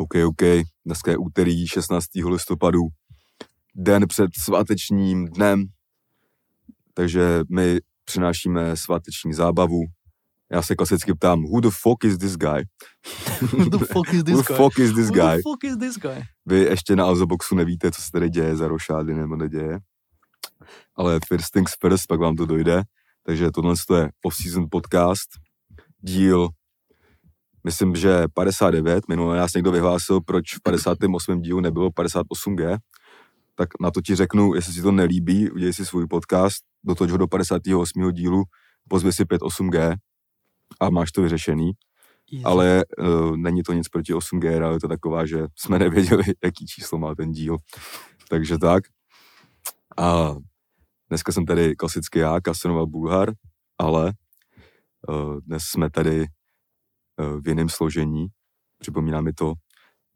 OK, OK, dneska je úterý 16. listopadu, den před svátečním dnem, takže my přinášíme sváteční zábavu. Já se klasicky ptám, who the fuck is this guy? Who the fuck is this who guy? fuck is this Who guy? the fuck is this guy? Vy ještě na Alzoboxu nevíte, co se tady děje za rošády nebo neděje. Ale first things first, pak vám to dojde. Takže tohle je off-season podcast, díl, myslím, že 59. Minule nás někdo vyhlásil, proč v 58. dílu nebylo 58G. Tak na to ti řeknu, jestli si to nelíbí, udělej si svůj podcast, dotoč ho do 58. dílu, pozvi si 58G a máš to vyřešený Easy. ale uh, není to nic proti 8G, ale je to taková, že jsme nevěděli, jaký číslo má ten díl. Takže tak. A dneska jsem tady klasicky já, Kasanova Bulhar, ale uh, dnes jsme tady v jiném složení. Připomíná mi to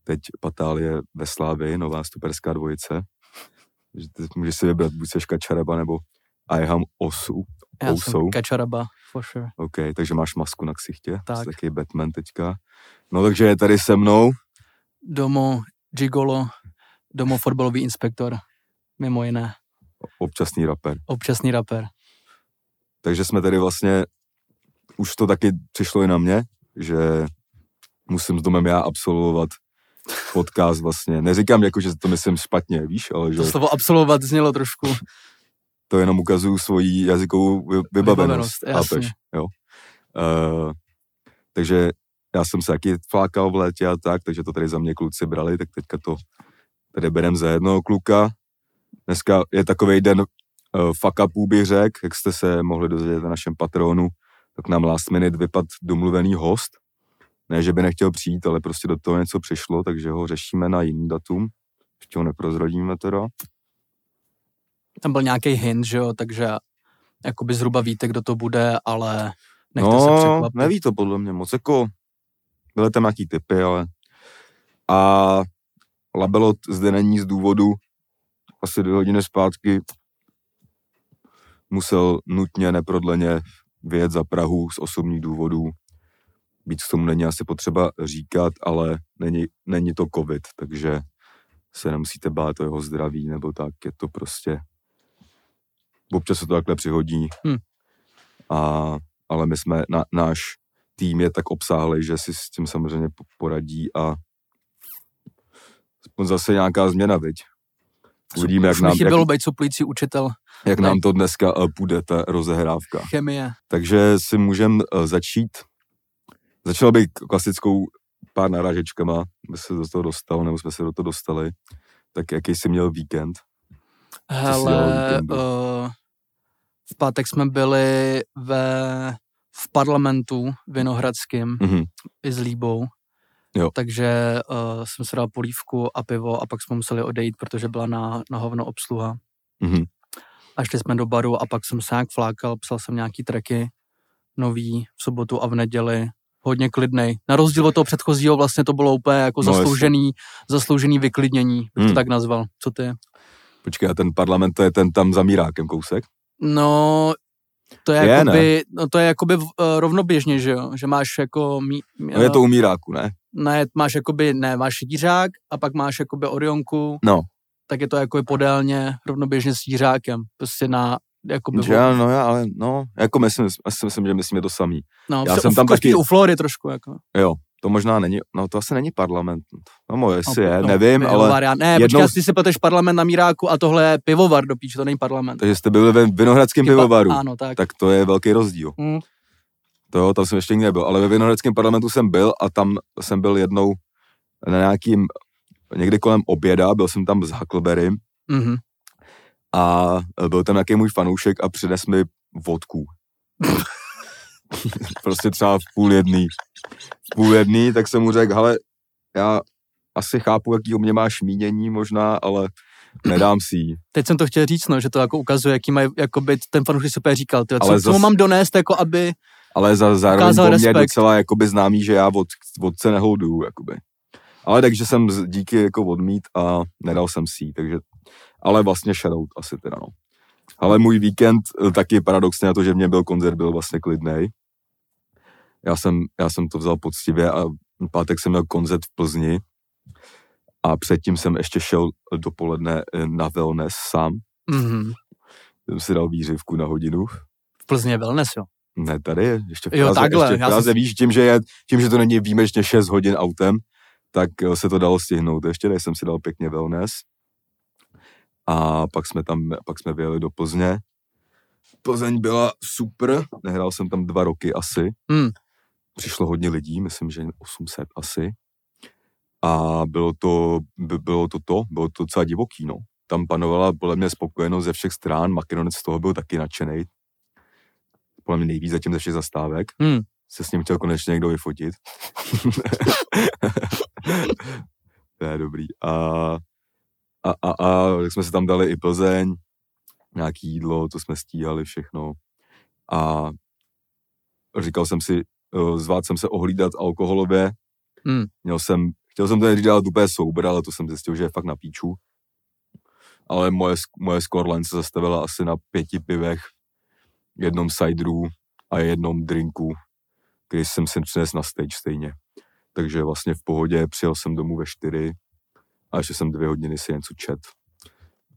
teď Patálie ve Slávii, nová stuperská dvojice. Že ty můžeš si vybrat, buď seš Kačaraba nebo Ayham Osu. Já jsem Kačaraba, for sure. OK, takže máš masku na ksichtě. Tak. Jsi taky Batman teďka. No takže je tady se mnou. Domo Gigolo, domo fotbalový inspektor, mimo jiné, občasný rapper. občasný rapper. Takže jsme tady vlastně, už to taky přišlo i na mě, že musím s domem já absolvovat podcast vlastně. Neříkám jako, že to myslím špatně, víš, ale že To slovo absolvovat znělo trošku. to jenom ukazuju svoji jazykovou vy- vybavenost. Vybavenost, jasně. chápeš, jo. Uh, takže já jsem se taky flákal v létě a tak, takže to tady za mě kluci brali, tak teďka to tady berem za jednoho kluka. Dneska je takový den uh, fuck upů bych řekl, jak jste se mohli dozvědět na našem patronu, tak nám last minute vypad domluvený host. Ne, že by nechtěl přijít, ale prostě do toho něco přišlo, takže ho řešíme na jiný datum. Ještě ho neprozradíme teda. Tam byl nějaký hint, že jo, takže jakoby zhruba víte, kdo to bude, ale nechte no, se překvapit. neví to podle mě moc, jako byly tam nějaký typy, ale a Labelot zde není z důvodu asi dvě hodiny zpátky musel nutně, neprodleně vyjet za Prahu z osobních důvodů. Víc k tomu není asi potřeba říkat, ale není, není to covid, takže se nemusíte bát o jeho zdraví nebo tak, je to prostě občas se to takhle přihodí Hm. a, ale my jsme, na, náš tým je tak obsáhlý, že si s tím samozřejmě po- poradí a zase nějaká změna, viď? Uvidíme, jak nám, chybělo jak, být suplující učitel jak nám to dneska eh, půjde, ta rozehrávka. chemie. Takže si můžem eh, začít. Začal bych klasickou pár narážečkama, aby se do toho dostal, nebo jsme se do toho dostali. Tak jaký jsi měl víkend? Hele, uh, v pátek jsme byli ve, v parlamentu Vinohradským Mhm. i s Líbou. Jo. Takže uh, jsem si dal polívku a pivo a pak jsme museli odejít, protože byla na, na hovno obsluha. Mhm. A šli jsme do baru a pak jsem se nějak flákal, psal jsem nějaký tracky nový v sobotu a v neděli. Hodně klidnej. Na rozdíl od toho předchozího vlastně to bylo úplně jako No, zasloužený, zasloužený vyklidnění, bych Hmm. to tak nazval. Co ty? Počkej, a ten parlament to je ten tam za Mírákem kousek? No, to je, Je, jakoby, no to je jakoby uh, rovnoběžně, že jo? Že máš jako... Mí, No je to u Míráku, ne? Ne, máš jakoby, ne, máš dířák a pak máš jakoby Orionku, No, tak je to jakoby podélně rovnoběžně s dířákem. Prostě na, jakoby... že já, no já, ale no, jako myslím, asi myslím, že myslím je to samý. no, já jsem tam taky- u Flory trošku, jako. Jo, to možná není, no to asi není parlament. No, mo, jestli no, je, no, nevím, pivovar, ale já, Ne, jednou- počkej, ty si pleteš parlament na Míráku a tohle je pivovar do píče, to není parlament. takže jste byli ve Vinohradském pivovaru, Ano, tak. tak to je velký rozdíl. Mm. To jo, tam jsem ještě nikdy nebyl, ale ve Vinohradském parlamentu jsem byl a tam jsem byl jednou na nějakým, někdy kolem oběda, byl jsem tam s Huckleberrym Mhm. a byl tam nějaký můj fanoušek a přines mi vodku. prostě třeba v půl jedný. V půl jedný, tak jsem mu řekl, hele, já asi chápu, jaký o mě máš mínění možná, ale nedám si ji. Teď jsem to chtěl říct, no, že to jako ukazuje, jaký mají, jakoby ten fanoušek super říkal, tyjo, co, Ale co mu zas- mám donést, jako aby, Ale za, zároveň po mně respekt. docela jakoby známý, že já od, vodce neholduju, jakoby. Ale takže jsem díky jako odmít a nedal jsem si takže, ale vlastně shoutout asi teda, no. Ale můj víkend eh, taky paradoxně na to, že něm byl koncert, byl vlastně klidnej. Já jsem, já jsem to vzal poctivě a pátek jsem měl koncert v Plzni A předtím jsem ještě šel dopoledne eh, na wellness sám. Mhm. Jsem si dal výřivku na hodinu. V Plzně je wellness, jo. Ne, tady je, ještě v Jo, Praze, takhle, ještě v Praze jsem- víš, tím že, je, tím, že to není výjimečně 6 hodin autem, tak eh, se to dalo stihnout. Ještě tady jsem si dal pěkně wellness. A pak jsme tam, pak jsme vyjeli do Plzně. Plzeň byla super, nehrál jsem tam dva roky asi. Hmm. Přišlo hodně lidí, myslím, že 800 asi. A bylo to, by- bylo to to, bylo to docela divoký, no. Tam panovala podle mě spokojenost ze všech stran, Makedonec z toho byl taky nadšený. Podle mě nejvíc zatím ze všech zastávek. Hmm. Se s ním chtěl konečně někdo vyfotit. to je dobrý. A, a, a, a tak jsme se tam dali i Plzeň, nějaký jídlo, to jsme stíhali všechno. A říkal jsem si, zvát jsem se ohlídat alkoholově. Hmm. Měl jsem, chtěl jsem to nejdřív dělat úplně soubr, ale to jsem zjistil, že je fakt na píču. Ale moje, moje scoreline se zastavila asi na pěti pivech, jednom cideru a jednom drinku, který jsem si přinesl na stage stejně. Takže vlastně v pohodě přijel jsem domů ve čtyři a ještě jsem dvě hodiny si něco čet.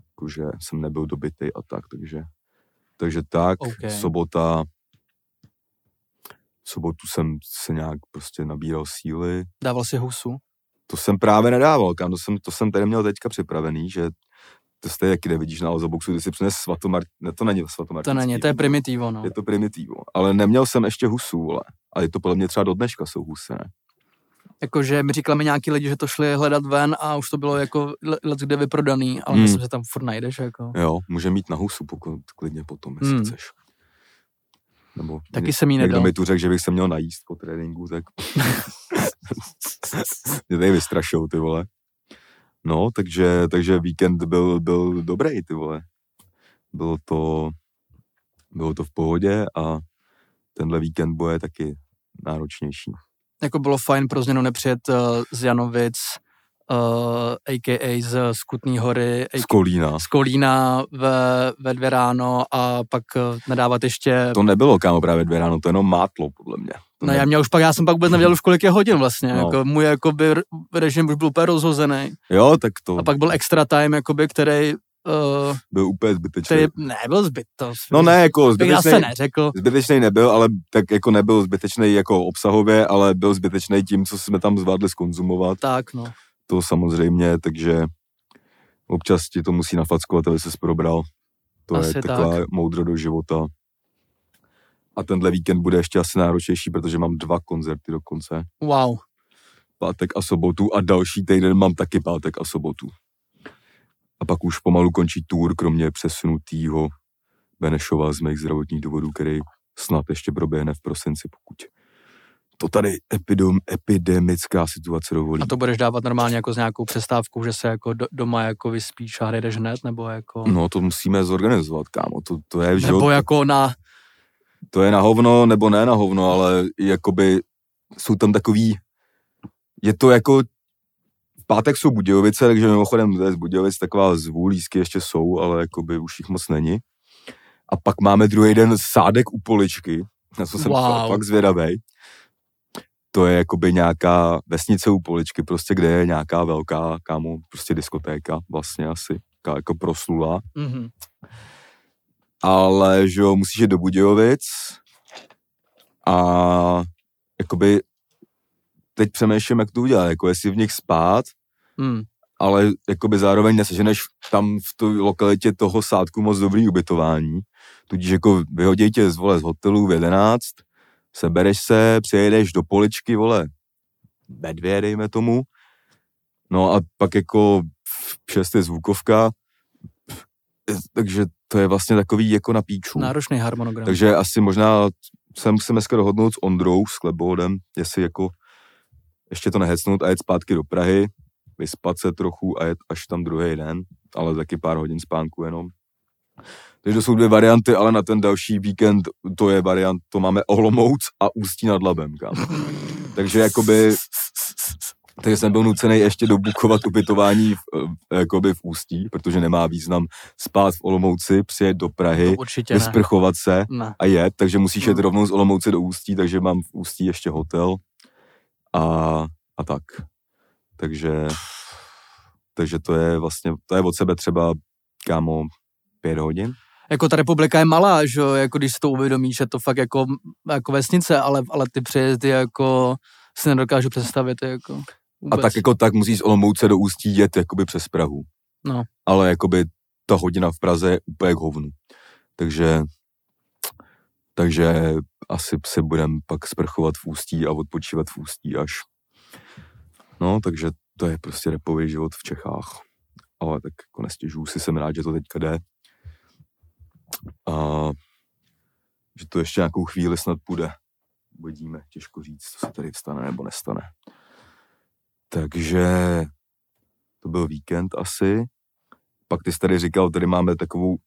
Jakože jsem nebyl dobitý a tak, takže takže tak, OK. sobota sobotu jsem se nějak prostě nabíral síly. Dával si husu. To jsem právě nedával, kam, to jsem, to jsem tady měl teďka připravený, že to jste jak kde vidíš na Ozoboxu, ty si přines svatomar... Ne, to není To svatomartinský. není, to je primitivo, no. Je to primitivo. Ale neměl jsem ještě husu, vole. Ale je to podle mě třeba do dneška jsou husy, ne? Jakože mi říkali nějaký lidi, že to šli hledat ven a už to bylo jako le- let kde vyprodaný, ale Hmm. myslím, že tam furt najdeš, jako. Jo, může mít na husu, pokud klidně potom, jestli Hmm. chceš. Nebo Taky jsem jí někdo nedal. mi tu řekl, že bych se měl najíst po tréninku, tak mě tady vystrašou, ty vole. No, takže, takže víkend byl, byl dobrý, ty vole. Bylo to, bylo to v pohodě a tenhle víkend bude taky náročnější. Jako bylo fajn pro změnu nepřijet uh, z Janovic, uh, a.k.a. z Skutný hory, Z. Kolína. z Kolína ve, ve dvě ráno a pak uh, nadávat ještě... To nebylo, kámo, právě dvě ráno, to jenom mátlo, podle mě. To No ne- já, mě už pak, já jsem pak vůbec nevěděl už kolik je hodin vlastně, No. jako můj jakoby režim už byl úplně rozhozený Jo, tak to a pak byl extra time, jakoby, který, uh, byl úplně zbytečný. který nebyl zbyt, to No ne, jako bych zase zbytečný, neřekl. zbytečný nebyl, ale tak jako nebyl zbytečný jako obsahově, ale byl zbytečný tím, co jsme tam zvládli skonzumovat. Tak, no. To samozřejmě, takže občas ti to musí nafackovat, aby se probral. To je Asi taková tak. moudro do života. A tenhle víkend bude ještě asi náročnější, protože mám dva koncerty dokonce. Wow. Pátek a sobotu a další týden mám taky pátek a sobotu. A pak už pomalu končí tour, kromě přesunutýho Benešova z mých zdravotních důvodů, který snad ještě proběhne v prosinci, pokud to tady epidem, epidemická situace dovolí. A to budeš dávat normálně jako s nějakou přestávkou, že se jako do, doma jako vyspíš a hraješ hned, nebo jako... No to musíme zorganizovat, kámo. To, to je, jo, nebo jako na... to je na hovno, nebo ne na hovno, ale jakoby jsou tam takový, je to jako, v pátek jsou Budějovice, takže mimochodem to je z Budějovic taková zvůlísky ještě jsou, ale jakoby už jich moc není. A pak máme druhý den sádek u poličky, na co jsem Wow. fakt zvědavej. To je jakoby nějaká vesnice u poličky, prostě kde je nějaká velká, kámo, prostě diskotéka vlastně asi, jako proslula Mhm. ale že jo, musíš jít do Budějovic a jakoby teď přemýšlím, jak to udělat, jako jestli v nich spát, Hmm. ale jakoby zároveň neseženeš tam v té lokalitě toho sádku moc dobrý ubytování, tudíž jako vyhodí tě z, vole, z hotelu v 11, sebereš se, přijedeš do poličky, vole, ve dvě, dejme tomu, no a pak jako v šest je zvukovka, takže to je vlastně takový jako na píču. Náročný harmonogram. Takže asi možná se musím dneska dohodnout s Ondrou, s Klebohodem, jestli jako ještě to nehecnout a jet zpátky do Prahy, vyspat se trochu a jet až tam druhý den, ale taky pár hodin spánku jenom. Takže to jsou dvě varianty, ale na ten další víkend to je variant, to máme Olomouc a Ústí nad Labem, kam. Takže jakoby, takže jsem byl nucený ještě dobukovat ubytování v, eh, jakoby v Ústí, protože nemá význam spát v Olomouci, přijet do Prahy, vysprchovat se ne. a jet, takže musíš jet No. rovnou z Olomouce do Ústí, takže mám v Ústí ještě hotel a, a tak. Takže, takže to je vlastně, to je od sebe třeba, kámo, pět hodin. Jako ta republika je malá, že jo, jako když si to uvědomí, že to fakt jako, jako vesnice, ale, ale ty přejezdy jako si nedokážu představit, jako vůbec. A tak jako tak musíš z Olomouce do Ústí jet jakoby přes Prahu. No. Ale jakoby ta hodina v Praze je úplně k hovnu. Takže, takže asi se budem pak sprchovat v Ústí a odpočívat v Ústí až. No, takže to je prostě repový život v Čechách. Ale tak jako nestěžuju si, jsem rád, že to teďka jde. A že to ještě nějakou chvíli snad půjde. Uvidíme, těžko říct, co se tady stane nebo nestane. Takže to byl víkend asi. Pak ty jsi tady říkal, tady máme takovou,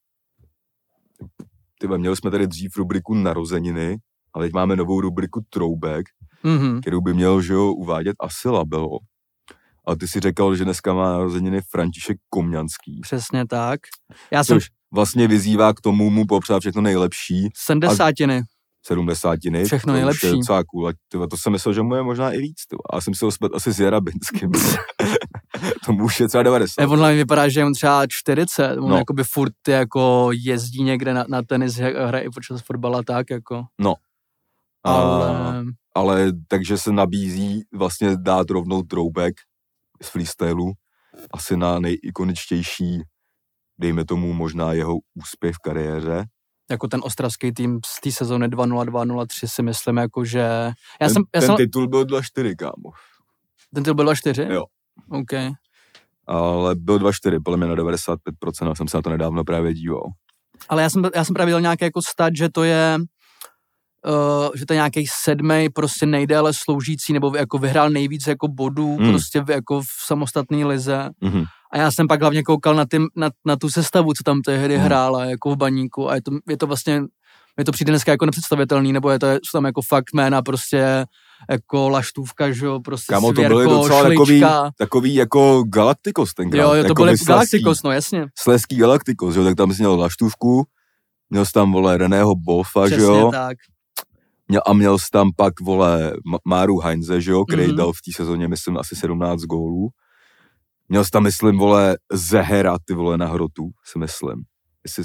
tyhle, měli jsme tady dřív rubriku narozeniny, ale teď máme novou rubriku Troubek, Mhm. kterou by měl, že jo, uvádět asi Labelo. A ty si říkal, že dneska má narozeniny František Komňanský, Přesně tak. Já jsem což vlastně vyzývá k tomu mu popřát všechno nejlepší, sedmdesátiny. sedmdesátiny. Všechno to nejlepší. Je docela cool. A tyhle, to jsem myslel, že mu je možná i víc. Tyhle. A já jsem si ho splet asi s Jarabinským. Tomu už je třeba 90. Ne, on hlavně vypadá, že je on třeba 40, on No. no. jakoby furt jako jezdí někde na, na tenis, hraje i počas fotbala tak jako. A- Ale ale takže se nabízí vlastně dát rovnou throwback z freestylu asi na nejikoničtější, dejme tomu možná jeho úspěch v kariéře. jako ten ostravský tým z té sezóny 2-0-2-0-3 si myslím jako, že... Já ten, jsem, já ten jsem, titul byl 2-4, kámo. ten titul byl 2-4? Jo. OK. Ale byl 2-4, podle mě na 95%, já jsem se na to nedávno právě díval. Ale já jsem, já jsem právě viděl nějaký jako stat, že to je Uh, že to je nějaký sedmý prostě nejdéle sloužící, nebo jako vyhrál nejvíc jako bodů Hmm. prostě v, jako v samostatné lize. Mhm. A já jsem pak hlavně koukal na, ty, na, na tu sestavu, co tam tehdy Hmm. hrála, jako v baníku a je to, je to vlastně, mi to přijde dneska jako nepředstavitelný, nebo je to, jsou tam jako fakt jména prostě jako Laštůvka, že jo, prostě Kámo, to byly docela takový, Šlička. takový jako Galacticos tenkrát. Jo, jo, to jako byl Galacticos, no jasně. Sleský Galacticos, jo, tak tam jsi měl Laštůvku, měl jsi tam, vole, Reného Bolfa, že jo, tak. Měl, a měl jsi tam pak, vole, Máru Heinze, že jo, který Mhm. dal v té sezóně, myslím, asi 17 gólů. Měl jsi tam, myslím, vole, Zehera, ty vole, na hrotu, si myslím. Jestli,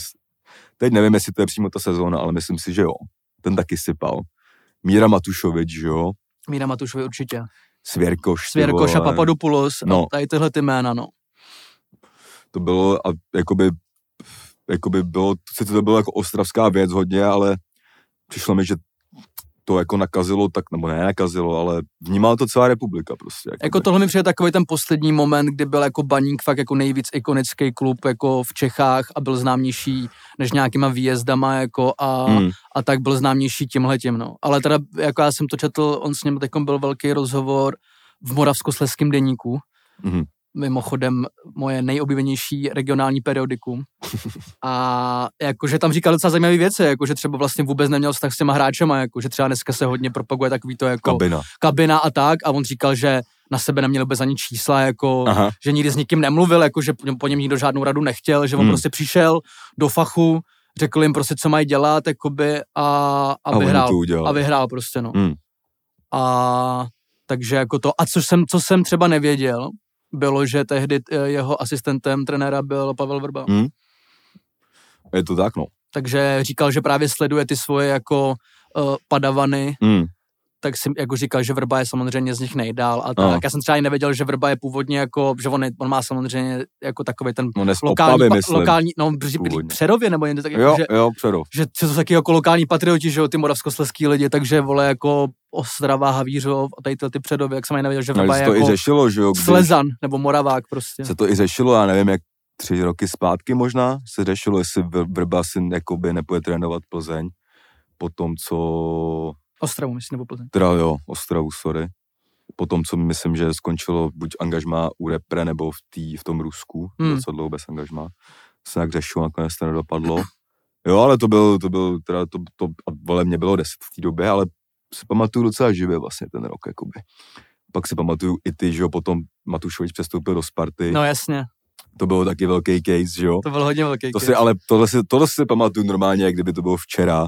teď nevím, jestli to je přímo ta sezóna, ale myslím si, že jo. Ten taky sypal. Míra Matušovič, že jo, Míra Matušovi určitě. Svěrkoš, Svěrkoš a. Papadopoulos, no. No. a tady tyhle ty jména, no. to bylo a jakoby, jakoby bylo, sice to bylo jako ostravská věc hodně, ale přišlo mi, že to jako nakazilo, tak, nebo ne nakazilo, ale vnímala to celá republika prostě. Jakoby. Jako tohle mi přijde takový ten poslední moment, kdy byl jako baník fakt jako nejvíc ikonický klub jako v Čechách a byl známější než nějakýma výjezdama jako a, Mm, a tak byl známější tímhletím, no. Ale teda, jako já jsem to četl, on s ním teď byl velký rozhovor v Moravskosleském deníku, mhm. Mimochodem moje nejoblíbenější regionální periodikum. A jakože tam říkal docela zajímavé věci, jakože třeba vlastně vůbec neměl vztah s těma hráčema, jakože třeba dneska se hodně propaguje takový to jako Kabina. kabina a tak a on říkal, že na sebe neměl vůbec ani čísla, jako, Aha. že nikdy s nikým nemluvil, jako, že po něm- nikdo žádnou radu nechtěl, že on Hmm. prostě přišel do fachu, řekl jim prostě, co mají dělat, jakoby, a, a, A vyhrál. A vyhrál prostě, no. Hmm. A takže jako to, a co jsem, co jsem třeba nevěděl, bylo, že tehdy eh, jeho asistentem trenéra byl Pavel Vrba. Hmm. Je to tak, no. Takže říkal, že právě sleduje ty svoje jako uh, padavany, Mm. Tak si jako říkal, že Vrba je samozřejmě z nich nejdál a tak. Aha. Já jsem třeba i nevěděl, že Vrba je původně jako, že on, je, on má samozřejmě jako takový ten No dnes lokální, Opavy, pa, lokální no, původně. Přerově nebo něco tak, jako, jo, že, jo, Přerov. že, to jsou taky jako lokální patrioti, že jo, ty moravskosleský lidi, takže vole jako Ostrava, Havířov a tady ty, ty Předovy, jak jsem ani nevěděl, že No, Vrba ale je to i jako řešilo, že jo, když Slezan nebo Moravák prostě. se to i řešilo, já nevím, jak tři roky zpátky možná, se řešilo, jestli Vr- Vrba si jakoby nepůjde trénovat Plzeň, po tom, co, Ostravu, myslím, nebo Plzeň. teda jo, Ostravu, sorry, po tom, co myslím, že skončilo buď angažmá u repre, nebo v, tý, v tom Rusku, Hmm. docela dlouho bez angažmá, se nějak řešilo, nakonec to nedopadlo. Jo, ale to byl, to byl, teda to, to a vole, mě bylo 10 v té době, ale si pamatuju docela živě vlastně ten rok, jakoby. Pak si pamatuju i ty, že jo, potom Matušovič přestoupil do Sparty, No jasně, to bylo taky velký case, že jo. to byl hodně velký To case. si, ale tohle si, tohle si pamatuju normálně, jak kdyby to bylo včera,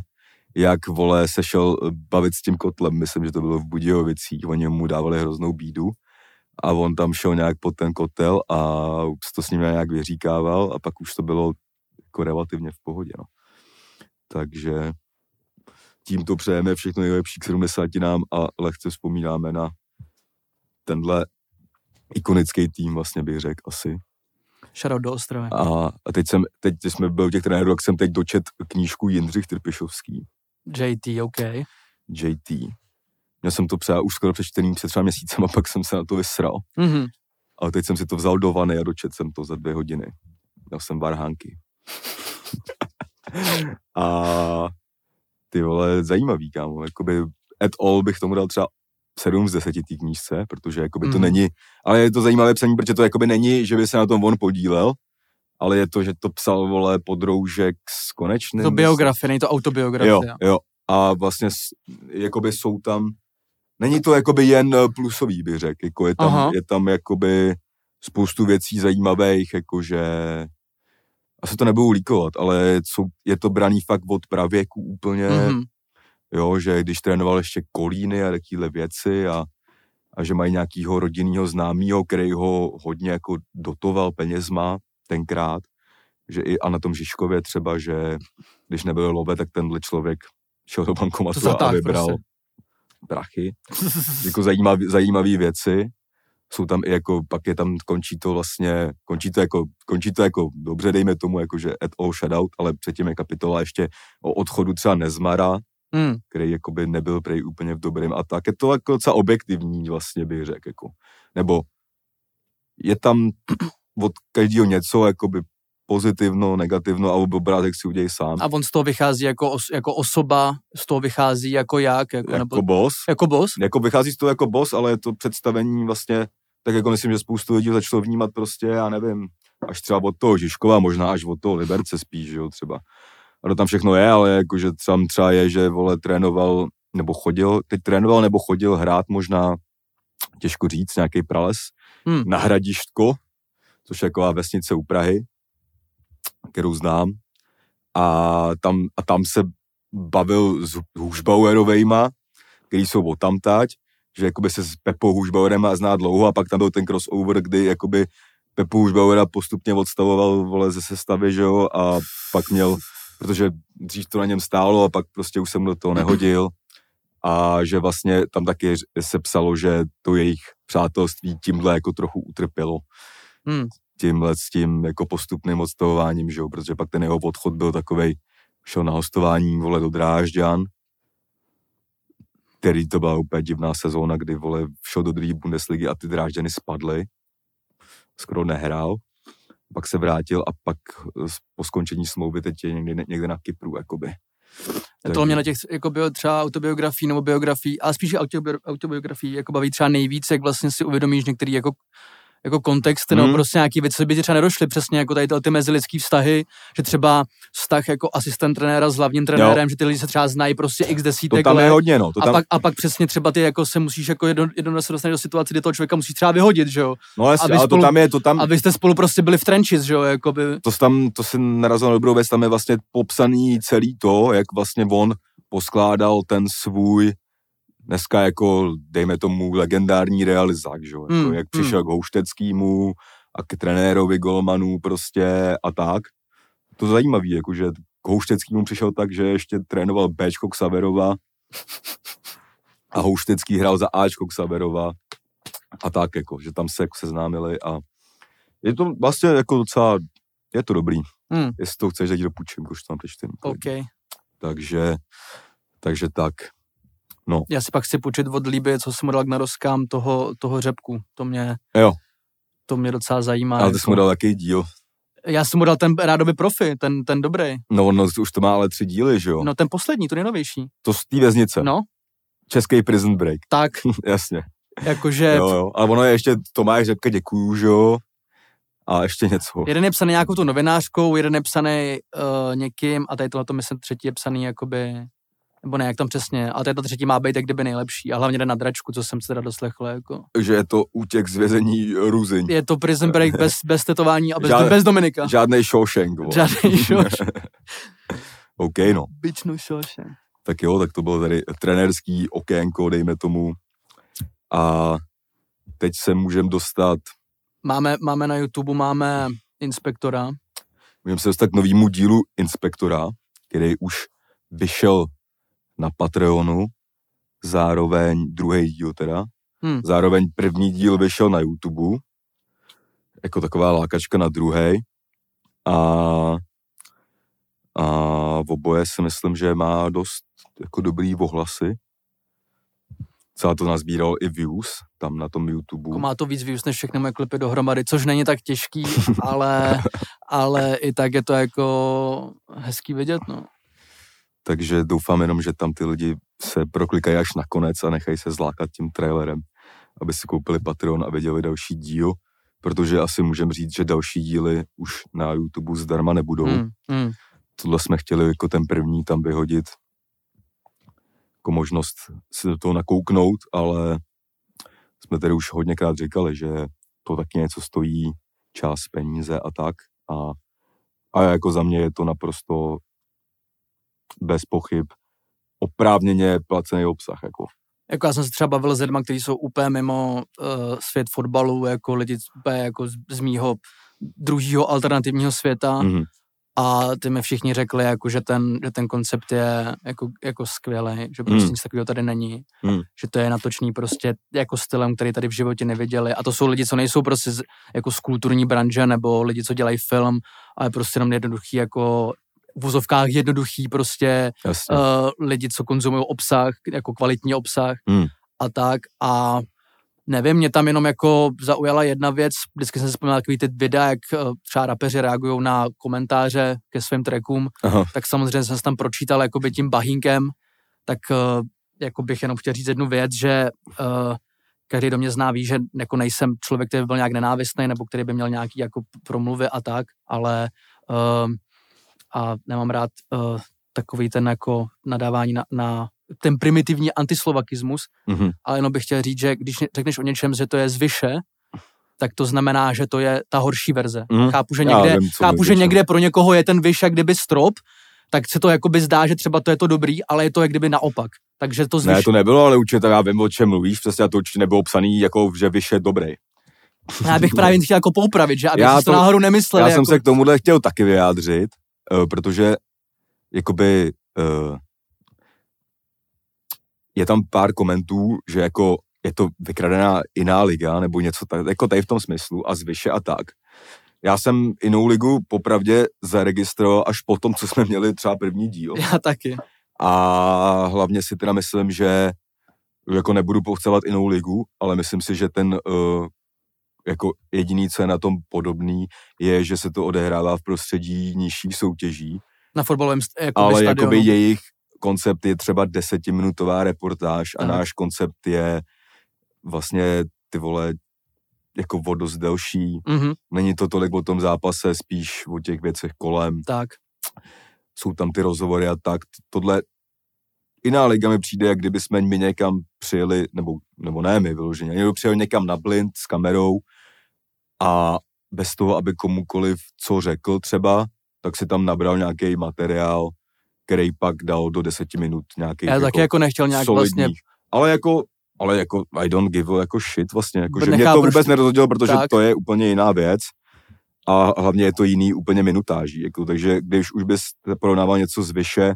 jak, vole, se šel eh, bavit s tím kotlem, myslím, že to bylo v Budějovicích, oni mu dávali hroznou bídu a on tam šel nějak pod ten kotel a to s ním nějak vyříkával a pak už to bylo jako relativně v pohodě, no. Takže tímto přejeme všechno nejlepší k 70 nám a lehce vzpomínáme na tenhle ikonický tým, vlastně bych řekl asi. Shoutout do Ostravy. A, a teď, jsem, teď jsme byli u těch trenérů, jak jsem teď dočet knížku Jindřich Trpišovský. JT, OK. JT. Měl jsem to třeba už skoro přečtený před třeba měsícem a pak jsem se na to vysral. Mhm. Ale teď jsem si to vzal do vany a dočet jsem to za dvě hodiny. Měl jsem varhánky. a ty vole, zajímavý, kámo. Jakoby at all bych tomu dal třeba 7 z 10 té knížce, protože jakoby to Mhm. není, ale je to zajímavé psaní, protože to jakoby není, že by se na tom on podílel, ale je to, že to psal, vole, podroužek s konečným. To biografie, není to autobiografie. Jo, jo. A vlastně jakoby jsou tam, není to jakoby jen eh, plusový, bych řekl, jako je tam, Aha. je tam jakoby spoustu věcí zajímavých, jakože asi to nebudu líkovat, ale jsou, je to braný fakt od pravěku úplně, Mhm. jo, že když trénoval ještě kolíny a takovéhle věci a, a že mají nějakýho rodinného známého, který ho hodně jako dotoval penězma tenkrát, že i a na tom Žižkově třeba, že když nebyl love, tak tenhle člověk šel do bankomatu a vybral prostě. prachy. Jako zajímavý, zajímavý věci. Jsou tam i jako, pak je tam, končí to vlastně, končí to jako, končí to jako dobře, dejme tomu, jako že at all shoutout, ale předtím je kapitola ještě o odchodu třeba Nezmara, Hmm. který jakoby nebyl prej úplně v dobrém a tak. Je to jako docela objektivní vlastně bych řekl, jako. Nebo je tam od každého něco, jakoby pozitivno, negativno a obrázek si udělej sám. A on z toho vychází jako, os, jako osoba, z toho vychází jako jak, jako, jako nebo, boss. jako boss? Jako vychází z toho jako boss, ale je to představení vlastně, tak jako myslím, že spoustu lidí začalo vnímat prostě, já nevím, až třeba od toho Žižkova, možná až od toho Liberce spíš, že jo, třeba. A to tam všechno je, ale jakože tam třeba je, že vole trénoval, nebo chodil, teď trénoval nebo chodil hrát možná, těžko říct, nějaký prales, Hmm. na Hradištko, což je taková vesnice u Prahy, kterou znám. A tam, a tam se bavil s Hušbauerovejma, který jsou od tamtať, že jakoby se s Pepou Hušbauerem zná dlouho a pak tam byl ten crossover, kdy jakoby Pepu Hušbauera postupně odstavoval vole ze sestavy, že jo, a pak měl, protože dřív to na něm stálo a pak prostě už jsem do toho nehodil a že vlastně tam taky se psalo, že to jejich přátelství tímhle jako trochu utrpělo. Hmm. Tímhle s tím jako postupným odstavováním, že jo, protože pak ten jeho odchod byl takovej, šel na hostování, vole, do Drážďan, který to byla úplně divná sezóna, kdy, vole, šel do druhé Bundesligy a ty Drážďany spadly. Skoro nehrál. Pak se vrátil a pak eh, po skončení smlouvy teď je někde, někde na Kypru, jakoby. To mě na těch jako bio, třeba autobiografií nebo biografií, ale spíš autobio, autobiografií jako baví třeba nejvíc, jak vlastně si uvědomíš některý jako jako kontext, nebo Hmm. prostě nějaký věci, by ti třeba nedošly přesně jako tady ty mezilidský vztahy, že třeba vztah jako asistent trenéra s hlavním trenérem, že ty lidi se třeba znají prostě x To desítek tam let. je hodně, no. To a, tam, pak, a pak přesně třeba ty jako se musíš jako jedno, jedno se dostaneš do situace, kdy toho člověka musíš třeba vyhodit, že jo? no jasně, aby ale spolu- to tam je, to tam, A vy jste spolu prostě byli v trenches, že jo? Jakoby, to, tam, to si narazil na dobrou věc, tam je vlastně popsaný celý to, jak vlastně on poskládal ten svůj dneska jako, dejme tomu, legendární realizák, že? Jako, Hmm, jak přišel k Houšteckýmu a k trenérovi Golmanu prostě a tak. To zajímavý, jako, že k Houšteckýmu přišel tak, že ještě trénoval Bčko Xaverova a Houštecký hrál za Ačko Xaverova a tak, jako, že tam se jako seznámili a je to vlastně jako docela, je to dobrý. Hmm. Jestli to chceš, tak ti dopučím, když to tam přečtím. OK. Takže, takže tak. Já si pak chci půjčit od Líby, co jsem mu dal k narozkám toho, toho řepku. To mě, Jo. to mě docela zajímá. Ale ty jako. jsi mu dal takový díl. Já jsem mu dal ten rádoby profi, ten, ten dobrý. No, no, už to má ale tři díly, že jo? No ten poslední, to nejnovější. To z té věznice. No, Český prison break. tak, Jasně. jakože Jo, jo. Ale ono je ještě Tomáš Řepka, děkuju, že jo? A ještě něco. jeden je psaný nějakou tu novinářkou, jeden je psaný uh, někým a tady tohle myslím třetí je psaný jakoby, nebo ne, jak tam přesně, ale to třetí má být jak kdyby nejlepší a hlavně jde na dračku, co jsem se teda doslechl, jako. Že je to útěk z vězení Ruzyň. Je to prison break bez, bez tetování a bez, Žád- bez Dominika. Žádnej Shawshank. vole. Žádný Shawshank. OK, no. Bičnu šoše. Tak jo, tak to bylo tady trenérský okénko, dejme tomu. A teď se můžeme dostat, Máme, máme na YouTube, máme inspektora. můžeme se dostat k novému dílu Inspektora, který už vyšel na Patreonu, zároveň druhý díl teda, Hm. zároveň první díl vyšel na YouTube, jako taková lákačka na druhý. A, a v oboje si myslím, že má dost jako dobrý ohlasy. Celá to nazbíral i views tam na tom YouTube. Jako má to víc views než všechny moje klipy dohromady, což není tak těžký, ale, ale i tak je to jako hezký vidět, no. Takže doufám jenom, že tam ty lidi se proklikají až nakonec a nechají se zlákat tím trailerem, aby si koupili Patreon a viděli další díl, protože asi můžeme říct, že další díly už na YouTube zdarma nebudou. Hmm, hmm. Tohle jsme chtěli jako ten první tam vyhodit jako možnost si do toho nakouknout, ale jsme tady už hodněkrát říkali, že to taky něco stojí, čas, peníze a tak. A, a jako za mě je to naprosto bez pochyb oprávněně placený obsah. Jako. Jako já jsem se třeba bavil s lidmi, kteří jsou úplně mimo uh, svět fotbalu, jako lidi úplně jako z, z mýho druhého alternativního světa Mhm. a ty mi všichni řekli, jako, že, ten, že ten koncept je jako, jako skvělý, že prostě Mm. nic takového tady není, Mm. že to je natočný prostě jako stylem, který tady v životě neviděli a to jsou lidi, co nejsou prostě z, jako z kulturní branže nebo lidi, co dělají film, ale prostě jenom jednoduchý jako v vozovkách jednoduchý prostě Jasně. uh, lidi, co konzumují obsah, jako kvalitní obsah Hmm. a tak a nevím, mě tam jenom jako zaujala jedna věc, vždycky jsem si vzpomněl takový ty videa, jak eh, třeba rapeři reagují na komentáře ke svým trackům, Aha. tak samozřejmě jsem se tam pročítal jakoby tím bahínkem, tak uh, jako bych jenom chtěl říct jednu věc, že uh, každý do mě zná ví, že jako nejsem člověk, který by byl nějak nenávistný nebo který by měl nějaký jako promluvy a tak, ale uh, a nemám rád uh, takový ten jako nadávání na, na ten primitivní antislovakismus, Mhm. ale jenom bych chtěl říct, že když řekneš o něčem, že to je zvyše, tak to znamená, že to je ta horší verze. Mhm. Chápu, že Já někde, vím, chápu, že no. někde pro někoho je ten vyš jak kdyby strop, tak se to jakoby zdá, že třeba to je to dobrý, ale je to jak kdyby naopak. Takže to zvyš... Ne, to nebylo, ale určitě, já vím, o čem mluvíš, přesně to určitě nebylo psaný, jako, že vyš je dobrý. Já bych právě chtěl jako poupravit, že aby Já si to to- náhodou nemysleli. Já jako... jsem se k tomuhle chtěl taky vyjádřit, protože jakoby eh, je tam pár komentů, že jako je to vykradená jiná liga, nebo něco tak, jako tady v tom smyslu a zvyše a tak. Já jsem jinou ligu popravdě zaregistroval až po tom, co jsme měli třeba první díl. Já taky. A hlavně si teda myslím, že jako nebudu pochcovat jinou ligu, ale myslím si, že ten uh, jako jediný, co je na tom podobný, je, že se to odehrává v prostředí nižších soutěží, Na fotbalovém st- jakoby ale stadionu. jakoby jejich koncept je třeba desetiminutová reportáž a Aha. náš koncept je vlastně ty vole jako o dost delší. Mhm, Není to tolik o tom zápase, spíš o těch věcech kolem. tak. jsou tam ty rozhovory a tak. Tohle jiná liga mi přijde, jak kdyby jsme my někam přijeli, nebo, nebo ne my vyloženě, někdo přijel někam na blind s kamerou a bez toho, aby komukoliv co řekl třeba, tak si tam nabral nějaký materiál, který pak dal do deseti minut nějaký Já taky jako nechtěl nějak vlastně Ale jako, ale jako I don't give a jako shit vlastně, jako, že mě to vůbec že- nerozhodilo, protože tak. to je úplně jiná věc a hlavně je to jiný úplně minutáží, jako, takže když už bys porovnával něco z vyše,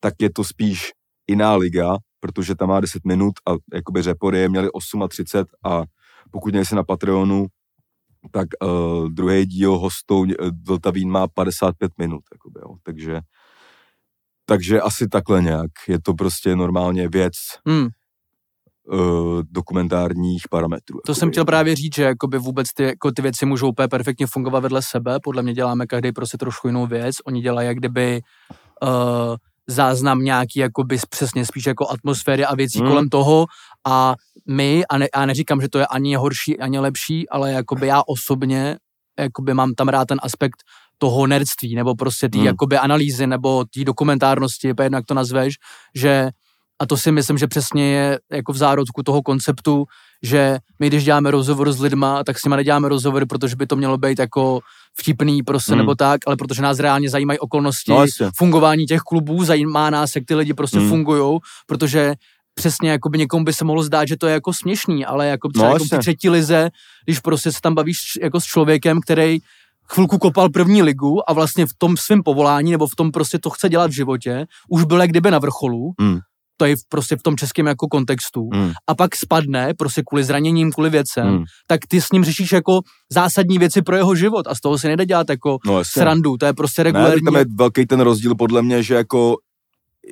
tak je to spíš jiná liga, protože tam má 10 minut a jakoby repory měli 8.30 a pokud nejsi na Patreonu, tak uh, druhý díl hostou uh, Vltavín má 55 minut, jakoby, jo. takže takže asi takhle nějak. Je to prostě normálně věc Hmm, uh, dokumentárních parametrů. to jsem chtěl právě říct, že jakoby vůbec ty, jako ty věci můžou úplně perfektně fungovat vedle sebe. Podle mě děláme každý prostě trošku jinou věc. Oni dělají jak kdyby uh, záznam nějaký jakoby přesně spíš jako atmosféry a věcí Hmm. kolem toho a my, a, ne, a neříkám, že to je ani horší, ani lepší, ale jakoby já osobně jakoby mám tam rád ten aspekt toho nerdství, nebo prostě té Hmm. jakoby analýzy, nebo té dokumentárnosti, je jedno, jak to nazveš, že a to si myslím, že přesně je jako v zárodku toho konceptu, že my, když děláme rozhovor s lidma, tak s nimi neděláme rozhovory, protože by to mělo být jako vtipný prostě Hmm. nebo tak, ale protože nás reálně zajímají okolnosti No, jasně. fungování těch klubů, zajímá nás, jak ty lidi prostě Hmm. fungují, protože přesně, jako by někomu by se mohlo zdát, že to je jako směšný, ale jako třeba No, jako jasně. třetí lize, když prostě se tam bavíš jako s člověkem, který chvilku kopal první ligu a vlastně v tom svém povolání nebo v tom prostě to chce dělat v životě, už byl jak kdyby na vrcholu, Hmm. To je v- prostě v tom českém jako kontextu, Hmm. a pak spadne prostě kvůli zraněním, kvůli věcem, Hmm. tak ty s ním řešíš jako zásadní věci pro jeho život a z toho si nejde dělat jako No, jasně. srandu, to je prostě Ne, regulární. tam je velký ten rozdíl podle mě, že jako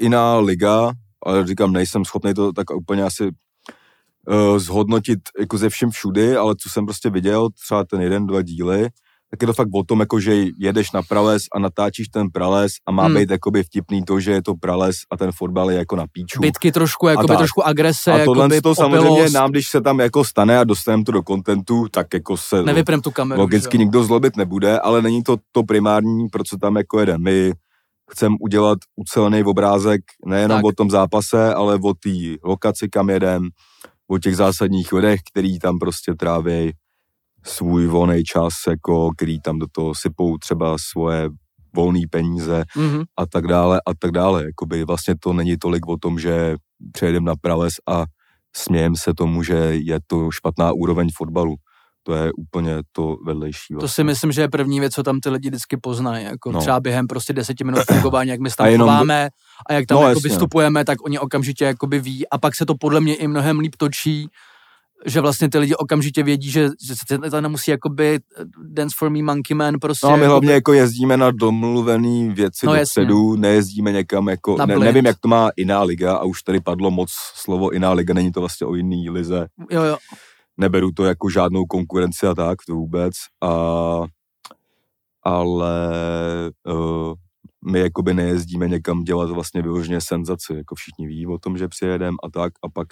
jiná liga, ale říkám, nejsem schopný to tak úplně asi uh, zhodnotit jako ze všem všudy, ale co jsem prostě viděl, třeba ten jeden, dva díly, tak je to fakt o tom, jako že jedeš na prales a natáčíš ten prales a má Hmm. být jakoby vtipný to, že je to prales a ten fotbal je jako na píču. Bitky trošku, jakoby trošku agrese, a tohle jakoby to samozřejmě nám, když se tam jako stane a dostaneme to do kontentu, tak jako se tu kameru. logicky že nikdo zlobit nebude, ale není to to primární, pro co tam jako jede. My chceme udělat ucelený obrázek nejenom Tak. o tom zápase, ale o té lokaci, kam jedem, o těch zásadních lidech, který tam prostě tráví svůj volný čas, jako, který tam do toho sypou třeba svoje volné peníze Mhm. a tak dále a tak dále. Jakoby vlastně to není tolik o tom, že přejedem na prales a smějem se tomu, že je to špatná úroveň fotbalu. To je úplně to vedlejší. To Vlastně. si myslím, že je první věc, co tam ty lidi vždycky poznají. Jako No. třeba během prostě deseti minut fungování, jak my se tam A jenom- chováme a jak tam No, jako jasně. vystupujeme, tak oni okamžitě jakoby ví a pak se to podle mě i mnohem líp točí, že vlastně ty lidi okamžitě vědí, že, že se to nemusí jakoby eh, dance for me monkey man prostě. No a my jakoby- hlavně jako jezdíme na domluvený věci No, no, dopředu, nejezdíme někam jako, Na ne, blind. nevím, jak to má jiná liga a už tady padlo moc slovo jiná liga, není to vlastně o jiný lize, Jo, jo. neberu to jako žádnou konkurenci a tak, to vůbec, a, ale uh, my jakoby nejezdíme někam dělat vlastně vyloženě senzaci, jako všichni ví o tom, že přijedem a tak a pak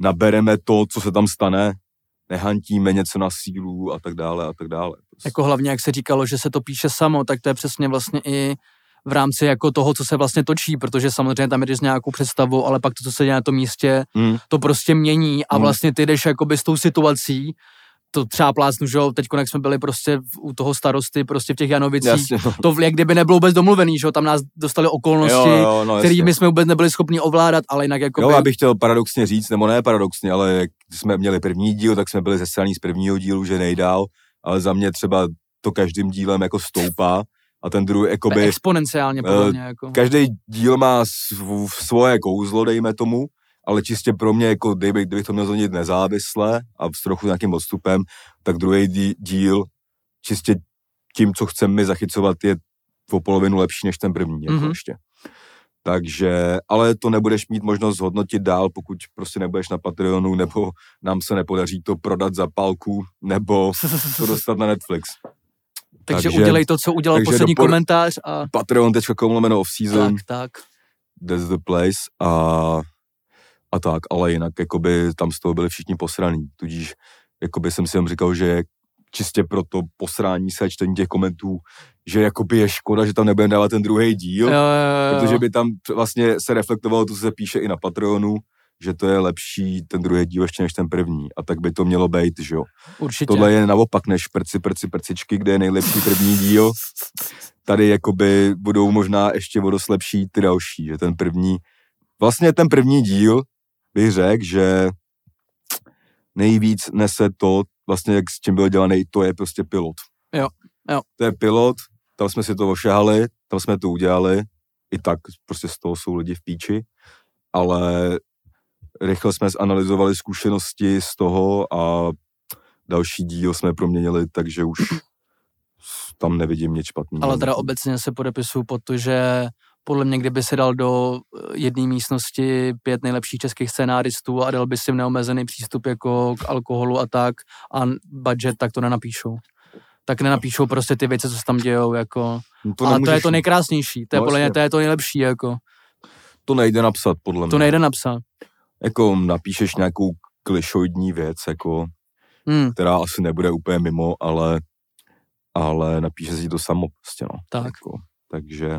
nabereme to, co se tam stane, nehantíme něco na sílu a tak dále a tak dále. Prostě. Jako hlavně, jak se říkalo, že se to píše samo, tak to je přesně vlastně i v rámci jako toho, co se vlastně točí, protože samozřejmě tam jdeš s nějakou představou, ale pak to, co se děje na tom místě, Hmm. to prostě mění a Hmm. vlastně ty jdeš jakoby s tou situací, to třeba plácnu, že jo, teď jak jsme byli prostě u toho starosty, prostě v těch Janovicích, Jasně, no. to jak kdyby nebylo vůbec domluvený, že jo, tam nás dostali okolnosti, jo, jo, no, který jasně. my jsme vůbec nebyli schopni ovládat, ale jinak jako Jo, já bych chtěl paradoxně říct, nebo ne paradoxně, ale jak jsme měli první díl, tak jsme byli zesraní z prvního dílu, že nejdál, ale za mě třeba to každým dílem jako stoupá a ten druhý, jakoby, exponenciálně podle eh, mě, jako. každý díl má sv- svoje kouzlo, dejme tomu, ale čistě pro mě, jako kdyby, kdybych to měl zhodnotit nezávisle a s trochu nějakým odstupem, tak druhý dí- díl čistě tím, co chceme my zachycovat, je o polovinu lepší než ten první, jako Mhm. ještě. Takže, ale to nebudeš mít možnost zhodnotit dál, pokud prostě nebudeš na Patreonu, nebo nám se nepodaří to prodat za palku, nebo to dostat na Netflix. takže, takže- udělej to, co udělal poslední dopor- komentář a Patreon.com lomeno off-season, tak, tak. that's the place a, a tak, ale jinak jakoby tam z toho byli všichni posraný, tudíž jakoby jsem si jenom říkal, že čistě pro to posrání se a čtení těch komentů, že jakoby je škoda, že tam nebudeme dávat ten druhý díl, jo, jo, jo. protože by tam vlastně se reflektovalo to, co se píše i na Patreonu, že to je lepší ten druhý díl ještě než ten první. A tak by to mělo být, že jo. Určitě. Tohle je naopak než prci, prci, prcičky, kde je nejlepší první díl. Tady jakoby budou možná ještě o dost lepší ty další, že ten první, vlastně ten první díl bych řekl, že nejvíc nese to, vlastně jak s čím byl dělaný, to je prostě pilot. Jo, jo. To je pilot, tam jsme si to ošahali, tam jsme to udělali, i tak prostě z toho jsou lidi v píči, ale rychle jsme zanalizovali zkušenosti z toho a další díl jsme proměnili, takže už tam nevidím nic špatného. Ale teda obecně se podepisuju pod to, že podle mě, kdyby se dal do jedné místnosti pět nejlepších českých scénáristů a dal by si jim neomezený přístup jako k alkoholu a tak a budget, tak to nenapíšou. Tak nenapíšou prostě ty věci, co se tam dějou, jako. No To a to je nemůžeš- to nejkrásnější, to je No, podle mě, to je to nejlepší, jako. to nejde napsat, podle mě. To nejde napsat. Jako napíšeš nějakou klišoidní věc, jako, Hmm, která asi nebude úplně mimo, ale, ale napíše si to samo prostě, no. tak. Jako, takže,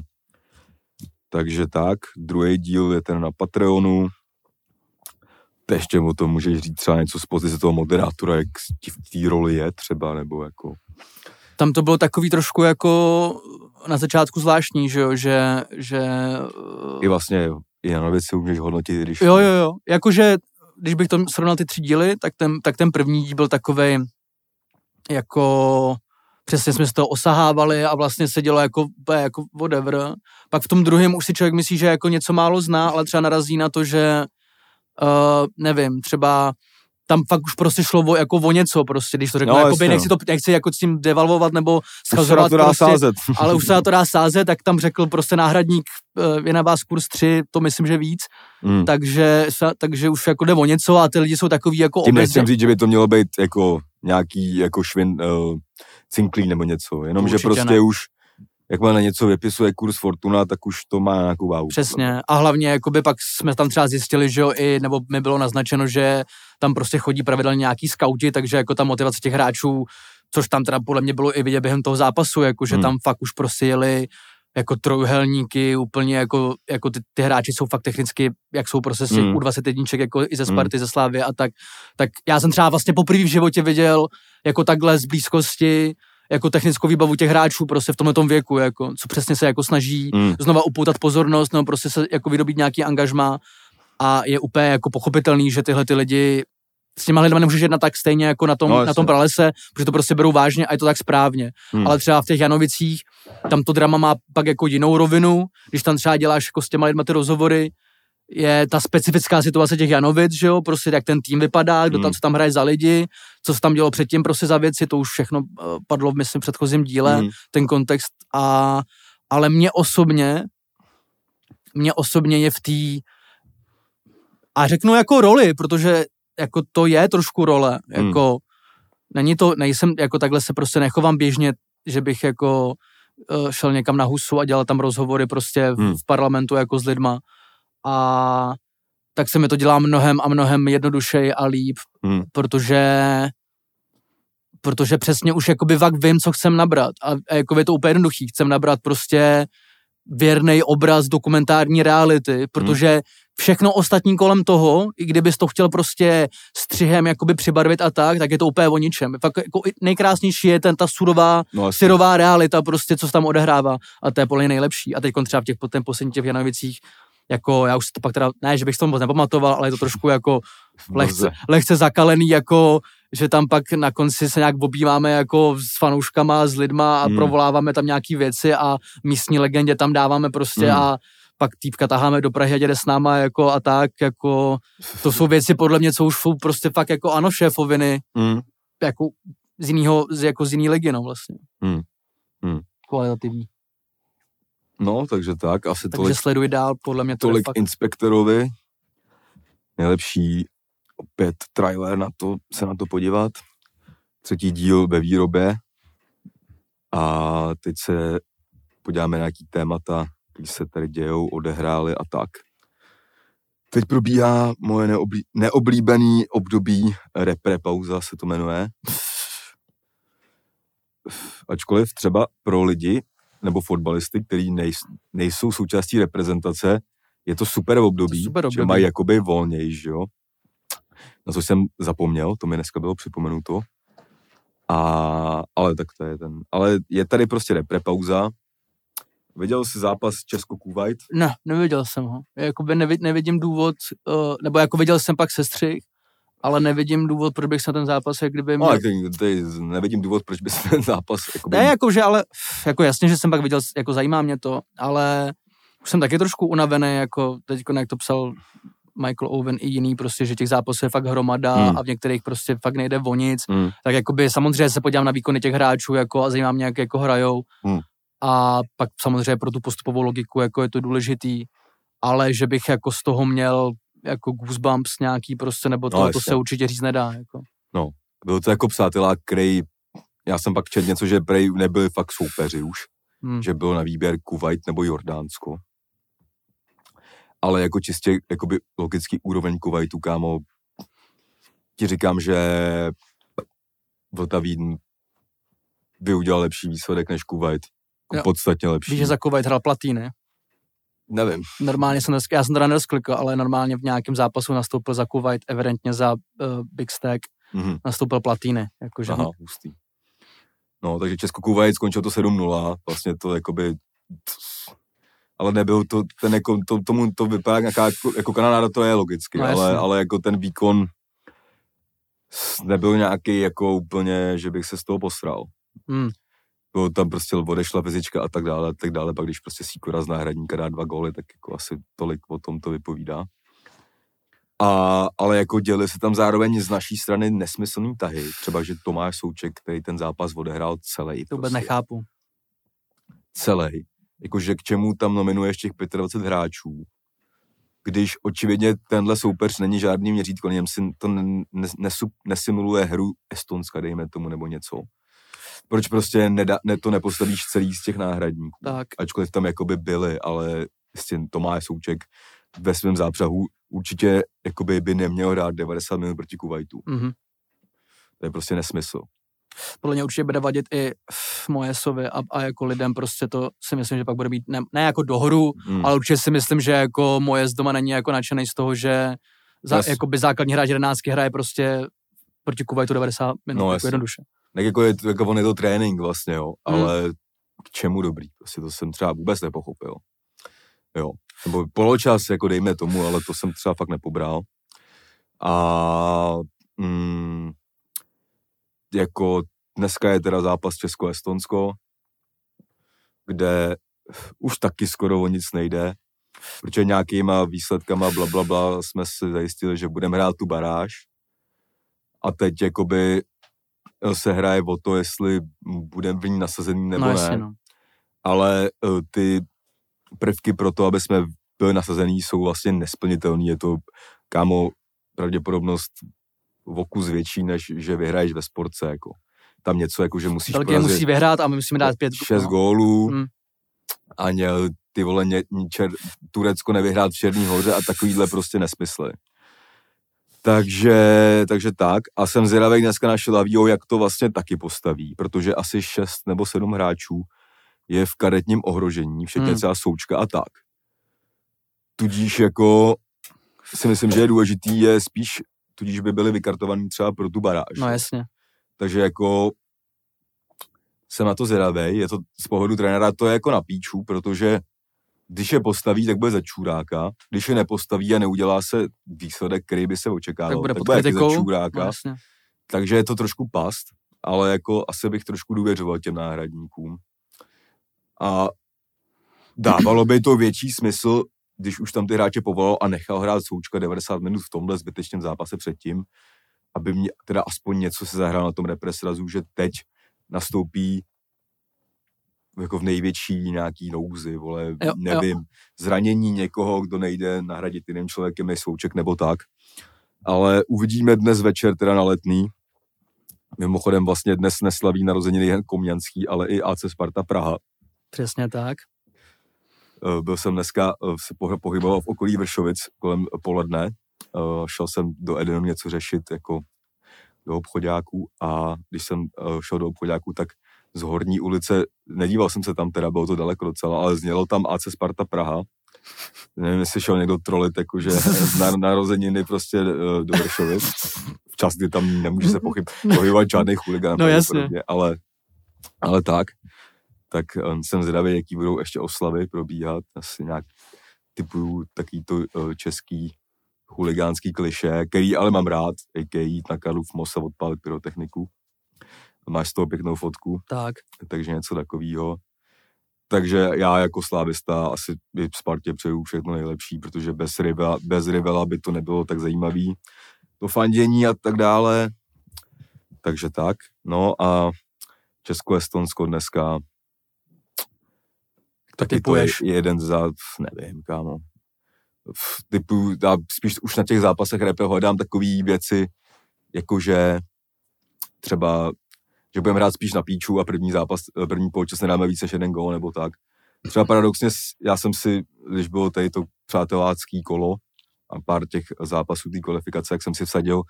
takže tak, druhý díl je ten na Patreonu. Ty ještě o tom můžeš říct třeba něco z pozice toho moderátora, jak ti v té roli je třeba, nebo jako... Tam to bylo takový trošku jako na začátku zvláštní, že jo, že, že I vlastně Janovic se můžeš hodnotit, když... Jo, jo, jo. Jakože, když bych to srovnal ty tři díly, tak ten, tak ten první díl byl takovej jako přesně jsme z toho osahávali a vlastně se dělo jako, jako whatever. Pak v tom druhém už si člověk myslí, že jako něco málo zná, ale třeba narazí na to, že uh, nevím, třeba tam fakt už prostě šlo o, jako o něco prostě, když to řeknu, no, jakoby, nechci, no. to, nechci jako s tím devalvovat nebo schazovat prostě, sázet. ale už se na to dá sázet, tak tam řekl prostě náhradník, uh, je na vás kurz 3, to myslím, že víc, Hmm. takže, takže už jako jde o něco a ty lidi jsou takový jako Tím obecně. nechci říct, že by to mělo být jako nějaký jako švin, uh, cinklý nebo něco, jenom že Určitě prostě ne. už jakmile na něco vypisuje kurz Fortuna, tak už to má nějakou váhu. Přesně. A hlavně jakoby pak jsme tam třeba zjistili, že jo, i, nebo mi bylo naznačeno, že tam prostě chodí pravidelně nějaký skauti, takže jako ta motivace těch hráčů, což tam teda podle mě bylo i vidět během toho zápasu, jako že Hmm. tam fakt už prostě jeli jako trojuhelníky, úplně jako, jako ty, ty, hráči jsou fakt technicky, jak jsou prostě z těch Hmm. U21, jako i ze Sparty, ze Slávy a tak, tak já jsem třeba vlastně poprvé v životě viděl jako takhle z blízkosti jako technickou výbavu těch hráčů prostě v tomhle věku, jako, co přesně se jako snaží Hmm. znova upoutat pozornost, nebo prostě se jako vydobít nějaký angažma a je úplně jako pochopitelný, že tyhle ty lidi s těma lidmi nemůžeš jednat tak stejně jako na tom, No, na tom pralese, protože to prostě berou vážně a je to tak správně. Hmm. Ale třeba v těch Janovicích, tam to drama má pak jako jinou rovinu, když tam třeba děláš jako s těma lidma ty rozhovory, je ta specifická situace těch Janovic, že jo, prostě jak ten tým vypadá, kdo tam, Hmm. co tam hraje za lidi, co se tam dělo předtím prostě za věci, to už všechno eh, padlo v myslím v předchozím díle, Hmm. ten kontext a, ale mě osobně, mě osobně je v té, a řeknu jako roli, protože jako to je trošku role, Hmm. jako není to, nejsem, jako takhle se prostě nechovám běžně, že bych jako eh, šel někam na husu a dělal tam rozhovory prostě v, Hmm. v parlamentu jako s lidma a tak se mi to dělá mnohem a mnohem jednodušeji a líp, Hmm. protože protože přesně už jakoby vak vím, co chcem nabrat a, a jako je to úplně jednoduchý, chcem nabrat prostě věrný obraz dokumentární reality, protože všechno ostatní kolem toho, i kdybys to chtěl prostě střihem jakoby přibarvit a tak, tak je to úplně o ničem. Fakt jako nejkrásnější je ten, ta surová, No, syrová realita prostě, co se tam odehrává a to je podle nejlepší. A teď třeba v těch ten posledních těch Janovicích jako já už to pak teda, ne, že bych to moc nepamatoval, ale je to trošku jako lehce, lehce zakalený, jako že tam pak na konci se nějak obýváme jako s fanouškama, s lidma a Hmm. mm. provoláváme tam nějaký věci a místní legendě tam dáváme prostě Hmm. a pak týpka taháme do Prahy a jede s náma jako a tak, jako to jsou věci podle mě, co už jsou prostě fakt jako ano šéfoviny, Hmm. jako z jinýho, z, jako z jiný ligy, no vlastně. Hmm. Hmm. Kvalitativní. No, takže tak, asi Takže tolik, sleduj dál, podle mě to tolik fakt... inspektorovi. Nejlepší opět trailer na to, se na to podívat. Třetí díl ve výrobě. A teď se podíváme na nějaký témata, které se tady dějou, odehrály a tak. Teď probíhá moje neoblí, neoblíbený období repre pauza se to jmenuje. Ačkoliv třeba pro lidi nebo fotbalisty, kteří nejs, nejsou součástí reprezentace, je to super období, super že období. mají jakoby volnější, že jo. Na co jsem zapomněl, to mi dneska bylo připomenuto. A, ale tak to je ten. Ale je tady prostě repre pauza. Viděl jsi zápas Česko-Kuwait? Ne, neviděl jsem ho. Jakoby nevid, nevidím důvod, uh, nebo jako viděl jsem pak sestřih, ale nevidím důvod, proč bych se na ten zápas, jak kdyby No, měl... ale tady, tady nevidím důvod, proč bys ten zápas jakoby, Ne, jako, že ale, jako jasně, že jsem pak viděl, jako zajímá mě to, ale už jsem taky trošku unavený, jako teď, jak to psal Michael Owen i jiný, prostě, že těch zápasů je fakt hromada hmm. a v některých prostě fakt nejde o nic, Hmm. tak jakoby samozřejmě se podívám na výkony těch hráčů jako a zajímá mě, jak jako hrajou Hmm. A pak samozřejmě pro tu postupovou logiku jako je to důležitý, ale že bych jako z toho měl jako goosebumps nějaký prostě, nebo to, No, to se určitě říct nedá. Jako. Byl to jako přátelá, který, já jsem pak četl něco, že prej nebyli fakt soupeři už, Hmm. že byl na výběr Kuwait nebo Jordánsko. Ale jako čistě jakoby logický úroveň Kuwaitu, kámo, ti říkám, že Vltavín by udělal lepší výsledek než Kuwait. Jo. Jako podstatně lepší. Víš, že za Kuwait hrál platý, ne? Nevím. Normálně jsem, já jsem teda nerozklikl, ale normálně v nějakém zápasu nastoupil za Kuwait, evidentně za uh, Big Stack, Mhm. nastoupil Platýny. Jakože Aha, hustý. No, takže Česko Kuwait skončilo to 7-0, vlastně to jakoby ale nebyl to, ten jako, to, tomu to vypadá nějaká, jako, jako kanadáda to je logicky, No, ale, ale jako ten výkon nebyl nějaký jako úplně, že bych se z toho posral. Hmm. Bylo tam prostě odešla fyzička a tak dále, a tak dále, pak když prostě Sikora z náhradníka dá dva góly, tak jako asi tolik o tom to vypovídá. A, ale jako děli se tam zároveň z naší strany nesmyslný tahy, třeba že Tomáš Souček, který ten zápas odehrál celý. To vůbec nechápu. celý. Jakože k čemu tam nominuješ těch 25 hráčů, když očividně tenhle soupeř není žádný měřítko, něm si to nesimuluje hru Estonska, dejme tomu, nebo něco. Proč prostě neda, ne, to nepostavíš celý z těch náhradníků? Tak. Ačkoliv tam jakoby byli, ale prostě Tomáš Souček ve svém zápřahu určitě jakoby by neměl hrát 90 minut proti Kuwaitu. Mhm. To je prostě nesmysl. Podle mě určitě bude vadit i Mojesovi a, a jako lidem prostě to si myslím, že pak bude být ne, ne jako dohru, Hmm. ale určitě si myslím, že jako Mojes doma není jako nadšený z toho, že za, Jas- jakoby základní hráč 11 hraje prostě proti Kuwaitu 90 minut, No, jako jasně. jednoduše. Tak jako, je, to- jako on je to trénink vlastně, jo, Hmm. ale k čemu dobrý, prostě to jsem třeba vůbec nepochopil. Jo, nebo poločas, jako dejme tomu, ale to jsem třeba fakt nepobral. A mm, jako dneska je teda zápas Česko-Estonsko, kde už taky skoro o nic nejde, protože nějakýma výsledkama bla, bla, bla jsme si zajistili, že budeme hrát tu baráž. A teď jakoby se hraje o to, jestli budeme v ní nasazený nebo no, ne. no. Ale eh, ty prvky pro to, aby jsme byli nasazený, jsou vlastně nesplnitelný. Je to, kámo, pravděpodobnost v okus větší, než že vyhraješ ve sportce. Jako. Tam něco, jako že musíš Belgie musí vyhrát a my musíme dát pět. šest gólů Hmm. a ně, ty vole, ně, čer, Turecko nevyhrát v Černý hoře a takovýhle prostě nesmysly. Takže, takže tak. A jsem zvědavý dneska na Šilavýho, jak to vlastně taky postaví, protože asi šest nebo sedm hráčů je v karetním ohrožení, včetně Hmm. třeba Součka a tak. Tudíž jako si myslím, že je důležitý, je spíš, tudíž by byli vykartovaní třeba pro tu baráž. No jasně. Takže jako jsem na to zvědavý, je to z pohledu trenéra to je jako na píču, protože když je postaví, tak bude za čuráka, když je nepostaví a neudělá se výsledek, který by se očekával, Tak bude tak bude za čuráka, No, jasně. takže je to trošku past, ale jako asi bych trošku důvěřoval těm náhradníkům. A dávalo by to větší smysl, když už tam ty hráče povolal a nechal hrát Součka 90 minut v tomhle zbytečném zápase předtím, aby mě teda aspoň něco se zahrál na tom represrazu, že teď nastoupí jako v největší nějaký nouzi, vole, Jo, nevím, jo. zranění někoho, kdo nejde nahradit jiným člověkem než Souček nebo tak. Ale uvidíme dnes večer teda na letný. Mimochodem vlastně dnes neslaví narozeniny jen Komňanský, ale i AC Sparta Praha. Přesně tak. Eh, Byl jsem dneska, eh, se pohy- pohyboval v okolí Vršovic kolem poledne. Eh, Šel jsem do Edenu něco řešit jako do obchodáků a když jsem šel do obchodáků, tak z Horní ulice, nedíval jsem se tam teda, bylo to daleko docela, ale znělo tam AC Sparta Praha. Nevím, jestli šel někdo trolit, jakože na narozeniny prostě eh, do Vršovic. Včas, kdy tam nemůže se pochyb, pohybovat žádný chuligán. No jasně. pravděpodobně, Ale, ale tak. Tak eh, jsem zvědavý, jaký budou ještě oslavy probíhat. Asi nějak typuju taký to eh, český chuligánský kliše, který ale mám rád, a.k.a. jít na Karlův most a odpálit pyrotechniku. Máš z toho pěknou fotku, Tak. takže něco takového. Takže já jako slávista asi i Spartě přeju všechno nejlepší, protože bez Rivela, bez Rivela by to nebylo tak zajímavý. To fandění a tak dále. Takže tak. No a Česko-Estonsko dneska To taky to je typuješ. jeden za, nevím, kámo. V typu, já spíš už na těch zápasech repe hledám takové věci, jakože třeba, že budeme hrát spíš na píču a první zápas, eh, první poločas nedáme více než jeden gól nebo tak. Třeba paradoxně, já jsem si, když bylo tady to přátelácký kolo a pár těch zápasů té kvalifikace, jak jsem si vsadil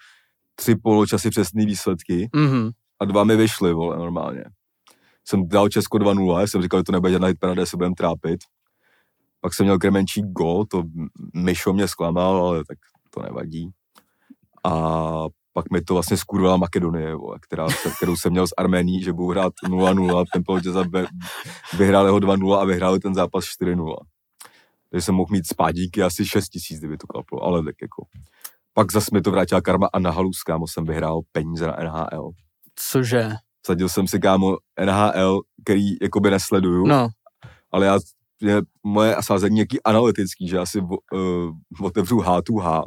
tři poločasy přesné výsledky Mhm. a dva mi vyšly, vole, normálně. Jsem dal Česko 2-0, jsem říkal, že to nebude žádná hitparada, se budeme trápit. Pak jsem měl Kremenčík gol, to Myšo mě zklamal, ale tak to nevadí. A pak mi to vlastně skurvala Makedonie, vole, která, kterou jsem měl z Arménií, že budu hrát 0-0, ten poločas a ve- vyhráli ho 2-0 a vyhráli ten zápas 4-0. Takže jsem mohl mít spádíky asi 6 tisíc, kdyby to klaplo, ale tak jako. Pak zase mi to vrátila karma a na halus, kámo, jsem vyhrál peníze na NHL. Cože? Sadil jsem si, kámo, NHL, který jakoby nesleduju, No, ale já, je moje sázení jaký analytický, že asi uh, otevřu H2H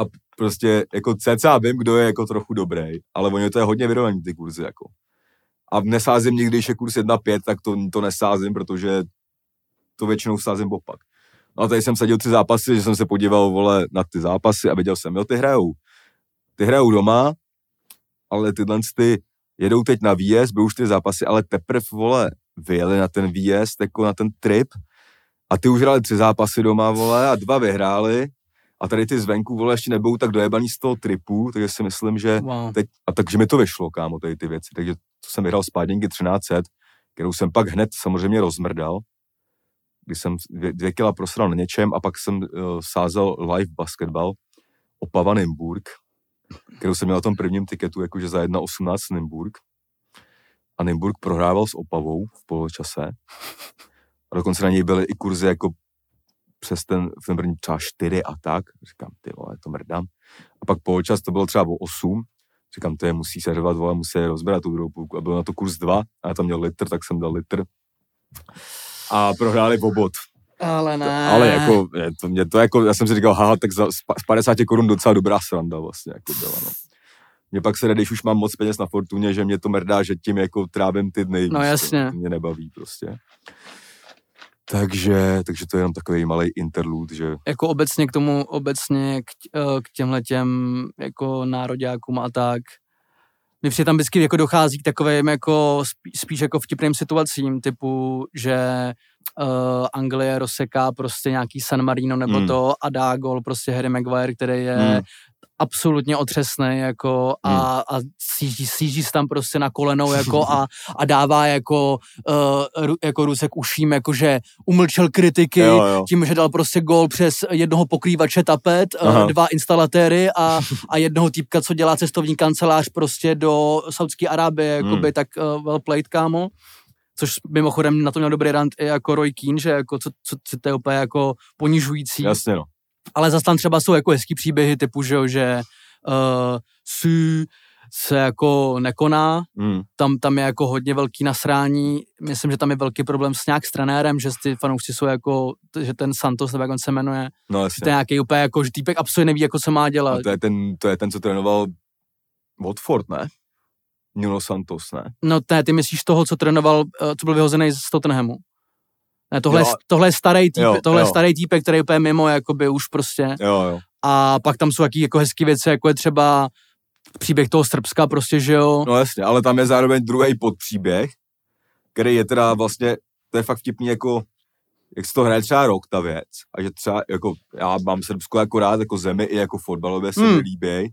a prostě jako cca vím, kdo je jako trochu dobrý, ale oni to je hodně vyrovnaný ty kurzy jako. A nesázím nikdy, když je kurz 1,5, tak to, to nesázím, protože to většinou sázím opak. No a tady jsem sadil tři zápasy, že jsem se podíval, vole, na ty zápasy a viděl jsem, jo, ty hrajou. Ty hrajou doma, ale tyhle ty jedou teď na výjezd, budou už ty zápasy, ale teprve, vole, vyjeli na ten výjezd, jako na ten trip a ty už hráli tři zápasy doma, vole, a dva vyhráli a tady ty zvenku, vole, ještě nebudou tak dojebaný z toho tripu, takže si myslím, že wow. teď, a takže mi to vyšlo, kámo, tady ty věci, takže to jsem vyhrál spádněnky 1300, kterou jsem pak hned samozřejmě rozmrdal, kdy jsem dvě, dvě kila prosral na něčem a pak jsem uh, sázel live basketball Opava Nymburk, kterou jsem měl na tom prvním tiketu, jakože za 1,18 Nymburk. A Nymburk prohrával s Opavou v poločase. A dokonce na něj byly i kurzy jako přes ten, v ten první třeba 4 a tak. Říkám, ty vole, to mrdám. A pak poločas to bylo třeba o 8. Říkám, to je musí se řvat, vole, musí rozbírat tu druhou půlku. A byl na to kurz 2 a já tam měl litr, tak jsem dal litr. A prohráli obod. Ale ne. Ale jako, to, mě to jako, já jsem si říkal, haha, tak za z pa- z 50 korun docela dobrá sranda vlastně, jako byla, no. Mně pak se když už mám moc peněz na fortuně, že mě to mrdá, že tím jako trávím ty dny. No jasně. To mě nebaví prostě. Takže, takže to je jenom takový malý interlude, že Jako obecně k tomu, obecně k, eh, k těmhle těm jako nároďákům a tak. Mně přijde tam vždycky jako dochází k takovým jako spí, spíš jako vtipným situacím, typu, že uh, Anglie rozseká prostě nějaký San Marino nebo Hmm. to a dá gol prostě Harry Maguire, který je Hmm. Absolutně otřesný jako a, a sjíždí, sjíždí se tam prostě na kolenou jako a, a dává jako, uh, ru, jako ruce k uším, jakože umlčel kritiky Jo, jo. tím, že dal prostě gol přes jednoho pokrývače tapet, Aha. uh, dva instalatéry a, a jednoho týpka, co dělá cestovní kancelář prostě do Saudské Arábie, jakoby, Hmm. tak uh, well played, kámo. Což mimochodem na to měl dobrý rant i jako Roy Keane, že jako co, co, co to je úplně jako ponižující jasně no. Ale zase tam třeba jsou jako hezký příběhy typu, že, že uh, Sü se jako nekoná, Hmm. tam, tam je jako hodně velký nasrání, myslím, že tam je velký problém s nějak s trenérem, že ty fanoušci jsou jako, že ten Santos, nebo jak on se jmenuje, No že jasně. to je nějaký úplně jako, že týpek absolutně neví, jako co má dělat. A to je, ten, to je ten, co trénoval Watford, ne? Nuno Santos, ne? No ne, ty myslíš toho, co trénoval, eh, co byl vyhozený z Tottenhamu. Ne, tohle, Jo. tohle je starý týpek, Jo, tohle jo. starý týpek, který je úplně mimo, jakoby už prostě. Jo, jo. A pak tam jsou jaký jako hezký věci, jako je třeba příběh toho Srbska prostě, že jo. No jasně, ale tam je zároveň druhý podpříběh, který je teda vlastně, to je fakt vtipný jako, jak se to hraje třeba rok ta věc a že třeba jako, já mám Srbsko jako rád jako zemi i jako fotbalově se Hmm. mi líbí,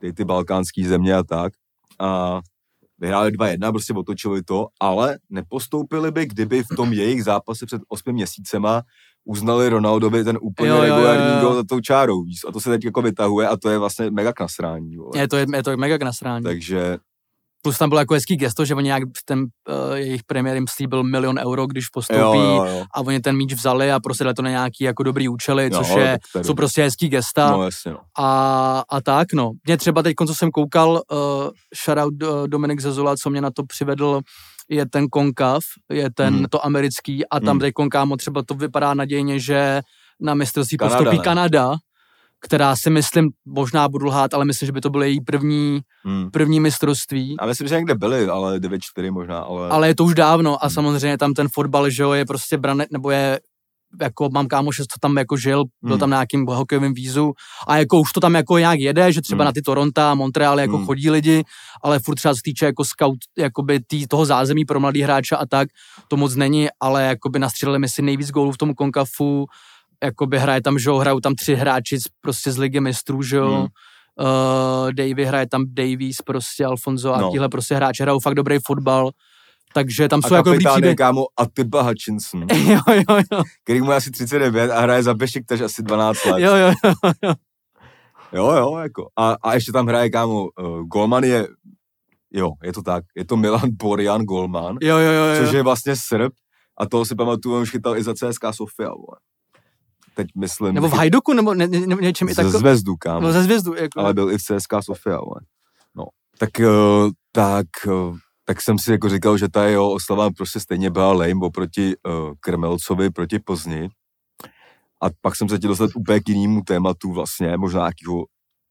ty, ty balkánský země a tak a vyhráli 2-1, prostě otočili to, ale nepostoupili by, kdyby v tom jejich zápase před 8 měsícema uznali Ronaldovi ten úplně Jo, jo, jo, regulární jo. gol za tou čárou, víš, a to se teď jako vytahuje a to je vlastně mega k nasrání, vole. Je to, je, je to mega k nasrání. Takže Plus tam bylo jako hezký gesto, že oni nějak ten uh, jejich premiér jim slíbil milion euro, když postoupí jo, jo, jo. a oni ten míč vzali a prostě dali to na nějaký jako dobrý účely, Jo, což je, je jsou prostě hezký gesta. No jasně, no. A, a tak, no. Mě třeba teď, co jsem koukal, uh, shoutout uh, Dominik Zezula, co mě na to přivedl, je ten konkav, je ten Mhm. to americký a tam Mhm. teď konkámo třeba to vypadá nadějně, že na mistrovství Kanada, postoupí ne? Kanada, která si myslím, možná budu lhát, ale myslím, že by to bylo její první, Hmm. první mistrovství. A myslím, že někde byli, ale 9-4 možná, ale... Ale je to už dávno a Hmm. samozřejmě tam ten fotbal, že jo, je prostě branet, nebo je jako mám kámoše, co tam jako žil, byl Hmm. tam na nějakým hokejovým vízu a jako už to tam jako nějak jede, že třeba Hmm. na ty Toronto a Montreal jako Hmm. chodí lidi, ale furt třeba se týče jako scout, jakoby tý, toho zázemí pro mladý hráče a tak, to moc není, ale jakoby nastřelili mi si nejvíc gólů v tom konkafu, jakoby hraje tam, že jo, hrajou tam tři hráči z, prostě z ligy mistrů, že jo, Hmm. Uh, Davy hraje tam Davies, prostě Alfonso a No. tíhle prostě hráči hrajou fakt dobrý fotbal. Takže tam a jsou jako dobrý příběhy. kámo Atiba Hutchinson, jo, jo, jo, který mu je asi 39 a hraje za Bešiktaš asi 12 let. jo, jo, jo. Jo, jo, jako. A, a ještě tam hraje, kámo, uh, Golman je, jo, je to tak, je to Milan Borjan Golman, Jo, jo, jo, jo. což je vlastně Srb A toho si pamatuju, on už chytal i za CSK Sofia, vole. Teď myslím... Nebo v Hajduku, nebo ne, ne, něčem i Ze takovým. Zvezdu, kámo. No ze zvězdu, jako. ale byl i v CSK Sofia, ale. No. Tak, uh, tak, uh, tak jsem si jako říkal, že ta jeho oslava prostě stejně byla lame oproti uh, Krmelcovi, proti Plzni. A pak jsem se chtěl dostat úplně k jinému tématu vlastně, možná nějakého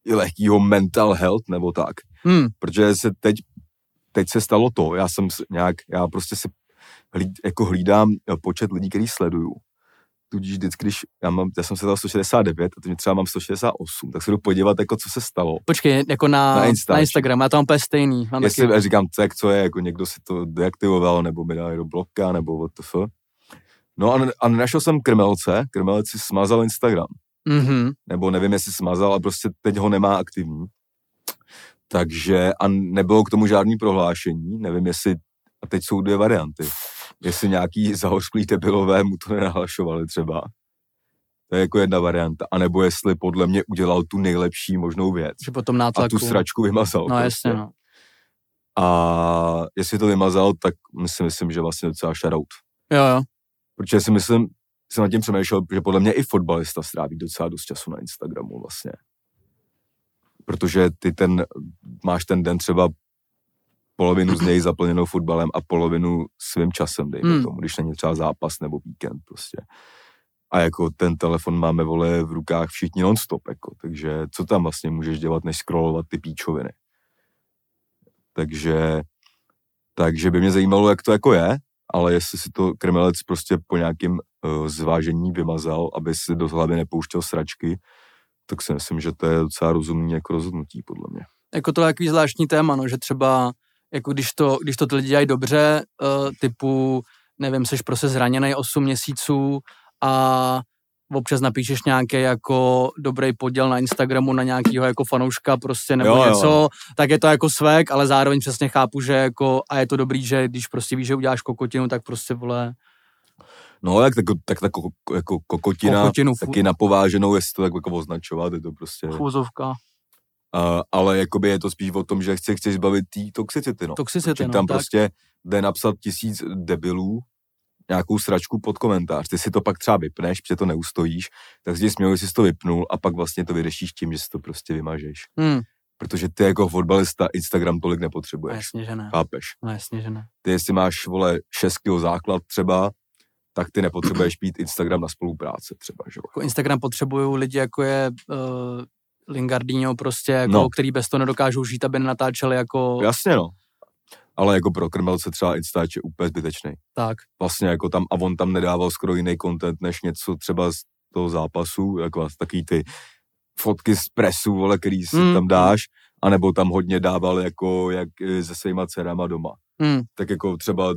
i lehkýho mental health nebo tak. Hmm, Protože se teď, teď se stalo to, já jsem nějak, já prostě si hlíd, jako hlídám eh, počet lidí, který sleduju. Tudíž vždycky, když já, mám, já jsem se dal 169 a teď třeba mám 168, tak se jdu podívat, jako co se stalo. počkej, jako na, Na Instači. na Instagram, já to mám úplně stejný. Mám Jestli taky, já říkám, tak co je, jako někdo si to deaktivoval, nebo mi dali do bloka, nebo WTF. No a, a nenašel jsem Krmelce, Krmelec si smazal Instagram. mhm, nebo nevím, jestli smazal, ale prostě teď ho nemá aktivní. Takže a nebylo k tomu žádný prohlášení, nevím, jestli, a teď jsou dvě varianty, jestli nějaký zahořklý debilové mu to nenahlašovali třeba, to je jako jedna varianta, anebo jestli podle mě udělal tu nejlepší možnou věc že potom a nátlaku. tu sračku vymazal. No prostě. jasně, no. A jestli to vymazal, tak si myslím, že vlastně docela shoutout. Jo, jo. Protože si myslím, jsem nad tím přemýšlel, že podle mě i fotbalista stráví docela dost času na Instagramu vlastně. Protože ty ten, máš ten den třeba polovinu z něj zaplněnou fotbalem a polovinu svým časem, dejme Hmm. tomu, když není třeba zápas nebo víkend prostě. A jako ten telefon máme, vole, v rukách všichni non-stop, jako, takže co tam vlastně můžeš dělat, než scrollovat ty píčoviny. Takže, takže by mě zajímalo, jak to jako je, ale jestli si to krmelec prostě po nějakém uh, zvážení vymazal, aby si do hlavy nepouštěl sračky, tak si myslím, že to je docela rozumný jako rozhodnutí, podle mě. jako to je takový zvláštní téma, no, že třeba, jako když to, když to ty lidi dělají dobře, uh, typu, nevím, seš prostě zraněný 8 měsíců a občas napíšeš nějaký jako dobrý poděl na Instagramu na nějakýho jako fanouška prostě nebo Jo, jo, jo. něco, tak je to jako svek, ale zároveň přesně chápu, že jako, a je to dobrý, že když prostě víš, že uděláš kokotinu, tak prostě vole, No, jak tak, tak, tak jako, kokotina, kokotinu, taky napováženou, jestli to tak jako označovat, je to prostě... fůzovka, Uh, ale jakoby je to spíš o tom, že chci, chceš zbavit té toxicity, no. toxicity, no, tam tak. prostě jde napsat tisíc debilů, nějakou sračku pod komentář. Ty si to pak třeba vypneš, protože to neustojíš, tak si směl, jsi to vypnul a pak vlastně to vyřešíš tím, že si to prostě vymažeš. Hmm, Protože ty jako fotbalista Instagram tolik no nepotřebuješ. jasně, že ne, Chápeš? no jasně, že ne. Ty jestli máš, vole, 6 kg základ třeba, tak ty nepotřebuješ mít Instagram na spolupráce třeba, že jo? jako Instagram potřebují lidi, jako je uh, Lingardinho prostě, jako, No. který bez toho nedokážou žít, aby nenatáčeli jako Jasně, no. Ale jako pro krmelce třeba Instač je úplně zbytečný. tak. Vlastně jako tam, a on tam nedával skoro jiný content, než něco třeba z toho zápasu, jako takový ty fotky z presu, vole, který si Mm. tam dáš, anebo tam hodně dával jako jak eh, se svýma dcerama doma. Hmm. Tak jako třeba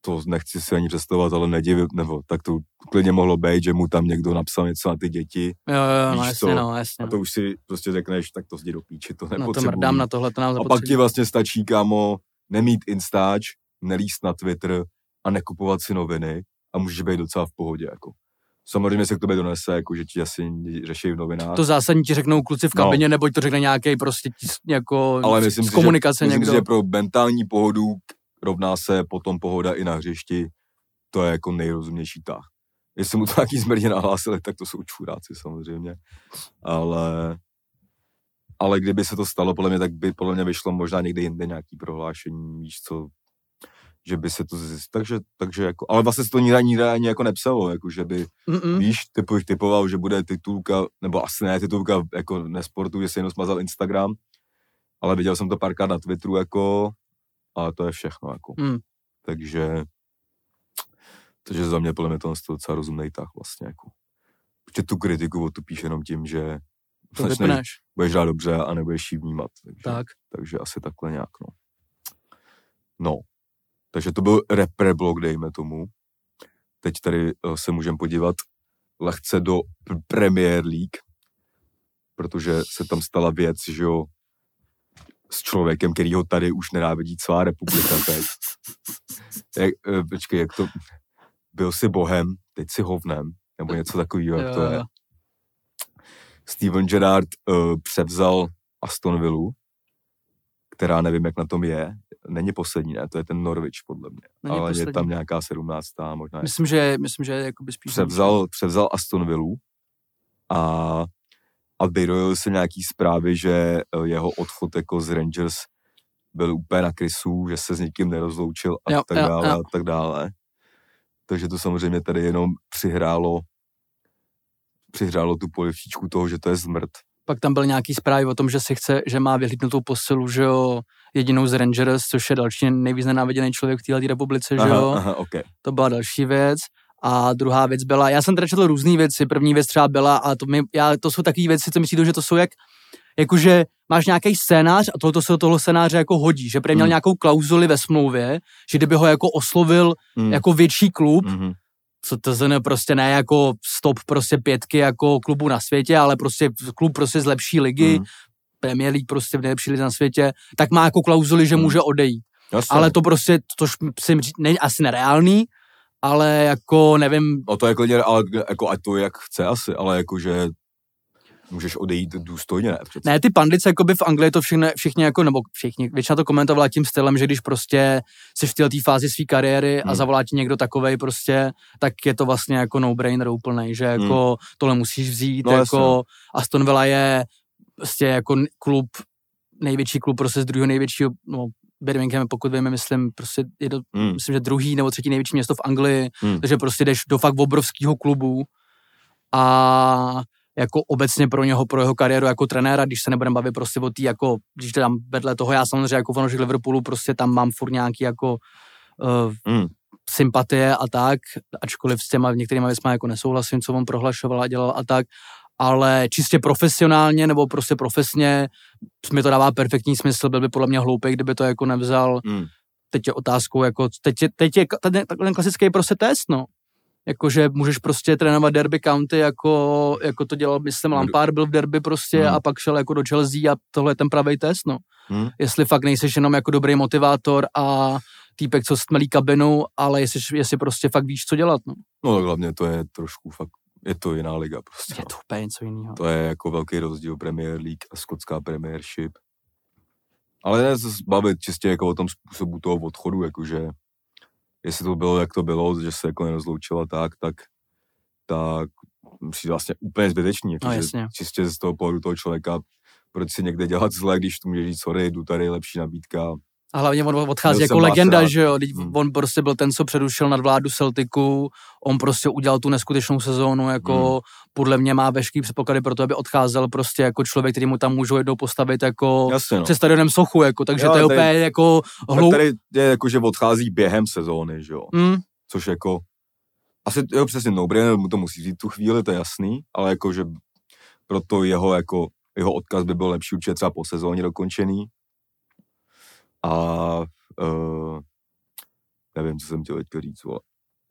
to nechci si ani představovat, ale nedivil, nebo tak to klidně mohlo být, že mu tam někdo napsal něco na ty děti Jo, jo, no jasně, no, jasně. a no. to už si prostě řekneš, tak to zdi do píči, to Na to nepotřebuji. mrdám, na tohle to nám a pak ti vlastně stačí, kámo, nemít Instač, nelíst na Twitter a nekupovat si noviny a můžeš být docela v pohodě, jako. Samozřejmě se k tobě donese, jako, že ti asi řeší v novinách. To zásadní ti řeknou kluci v No. kabině, nebo to řekne nějaký prostě tis, jako ale myslím z si, komunikace že, myslím někdo. si, že pro mentální pohodu rovná se potom pohoda i na hřišti. To je jako nejrozumější tah. Jestli mu to nějaký zmrdě nahlásili, tak to jsou čuráci samozřejmě. Ale, ale kdyby se to stalo, podle mě, tak by podle mě vyšlo možná někde jinde nějaký prohlášení, víš co, že by se to zjist... takže, takže jako, ale vlastně se to nikde, nikde ani jako nepsalo, jako že by, Mm-mm. víš, typu, typoval, že bude titulka, nebo asi ne titulka jako nesportu, že se jenom smazal Instagram, ale viděl jsem to párkrát na Twitteru, jako, ale to je všechno, jako. Mm. Takže, takže za mě podle mě to je docela rozumný tah vlastně, jako. Protože tu kritiku otupíš jenom tím, že To začneš- vypneš. budeš hrát dobře a nebudeš jí vnímat. Takže, Tak. takže asi takhle nějak, no. No, takže to byl rapper blog, dejme tomu. Teď tady eh, se můžeme podívat lehce do Premier League, protože se tam stala věc, že jo, s člověkem, který ho tady už nenávidí celá republika teď. Jak, eh, počkej, jak to, byl si bohem, teď si hovnem, nebo něco takového, jak to je. Steven Gerrard uh, převzal Aston Villa, která nevím, jak na tom je. není poslední, ne, to je ten Norwich podle mě, Není ale poslední. je tam nějaká sedmnáctá možná. Myslím, že, myslím, že je jakoby spíš... Převzal, převzal Aston Villa a, a vyrojil se nějaký zprávy, že eh, jeho odchod jako z Rangers byl úplně na krysu, že se s nikým nerozloučil a Jo, tak jo, dále jo. a tak dále. Takže to samozřejmě tady jenom přihrálo přihrálo tu polivčičku toho, že to je zmrt. Pak tam byl nějaký zprávy o tom, že si chce, že má vyhlídnutou posilu, že jo, jedinou z Rangers, což je další nejvíc nenáviděný člověk v této republice, že jo. Aha, aha, okay. To byla další věc. A druhá věc byla, já jsem teda četl různé věci, první věc třeba byla, a to, mi, já, to jsou takové věci, co myslíte, že to jsou jak, jakože máš nějaký scénář a tohoto se do toho scénáře jako hodí, že prý měl Hmm. nějakou klauzuli ve smlouvě, že kdyby ho jako oslovil Mm. jako větší klub, Mhm. co to zne prostě ne jako stop prostě pětky jako klubu na světě, ale prostě klub prostě z lepší ligy, Mm. Premier League prostě v nejlepší lize na světě, tak má jako klauzuli, že Hmm. může odejít. Jasně. Ale to prostě, tož si není asi nereálný, ale jako nevím, No to je klidně, ale jako ať to jak chce asi, ale jakože můžeš odejít důstojně, ne? Přece. ne, ty pandice, jakoby v Anglii to všichni, všichni jako, nebo všichni, většina to komentovala tím stylem, že když prostě jsi v této fázi své kariéry a Hmm. zavolá ti někdo takovej prostě, tak je to vlastně jako no-brainer úplnej, že jako tohle musíš vzít, Hmm. No, jasně, jako no. Aston Villa je prostě jako klub, největší klub prostě z druhého největšího, no Birmingham, pokud vím, myslím, prostě je to, Mm. myslím, že druhý nebo třetí největší město v Anglii, Hmm. takže prostě jdeš do fakt obrovského klubu a jako obecně pro něho, pro jeho kariéru jako trenéra, když se nebudeme bavit prostě o tý jako, když tam vedle toho, já samozřejmě jako fanoušek Liverpoolu prostě tam mám furt nějaký jako uh, Mm. sympatie a tak, ačkoliv s těma některýma věcmi jako nesouhlasím, co on prohlašoval a dělal a tak, ale čistě profesionálně nebo prostě profesně mi to dává perfektní smysl, byl by podle mě hloupý, kdyby to jako nevzal Mm. teď je otázkou, jako teď je, teď je ten, ten klasický prostě test, no. Jakože můžeš prostě trénovat derby county, jako, jako to dělal, myslím, Lampard byl v derby prostě Hmm. a pak šel jako do Chelsea a tohle je ten pravý test, no. Hmm. Jestli fakt nejseš jenom jako dobrý motivátor a týpek, co stmelí kabinu, ale jestli, jestli prostě fakt víš, co dělat, no. No tak hlavně to je trošku fakt, je to jiná liga prostě. Je to úplně něco jiného. To je jako velký rozdíl Premier League a skotská Premiership. Ale ne se bavit čistě jako o tom způsobu toho odchodu, jakože jestli to bylo, jak to bylo, že se jako nerozloučila tak, tak, tak přijde vlastně úplně zbytečný. Jako, No, jasně. čistě z toho pohledu toho člověka, proč si někde dělat zle, když tu může říct, sorry, jdu tady, lepší nabídka. A hlavně on odchází Měl jako legenda, rád. že jo, Hmm. on prostě byl ten, co předušel nad vládu Celticu, on prostě udělal tu neskutečnou sezónu, jako Hmm. podle mě má veškerý předpoklady pro to, aby odcházel prostě jako člověk, který mu tam můžou jednou postavit jako Jasně, no. před stadionem Sochu, jako, takže Jo, to je tady- úplně jako hlou... tady je jako, že odchází během sezóny, že jo. Hmm, což jako, asi jo, přesně no mu to musí říct tu chvíli, to je jasný, ale jako, že proto jeho jako, jeho odkaz by byl lepší určitě třeba po sezóně dokončený. A uh, nevím, co jsem chtěl teďka říct, vole.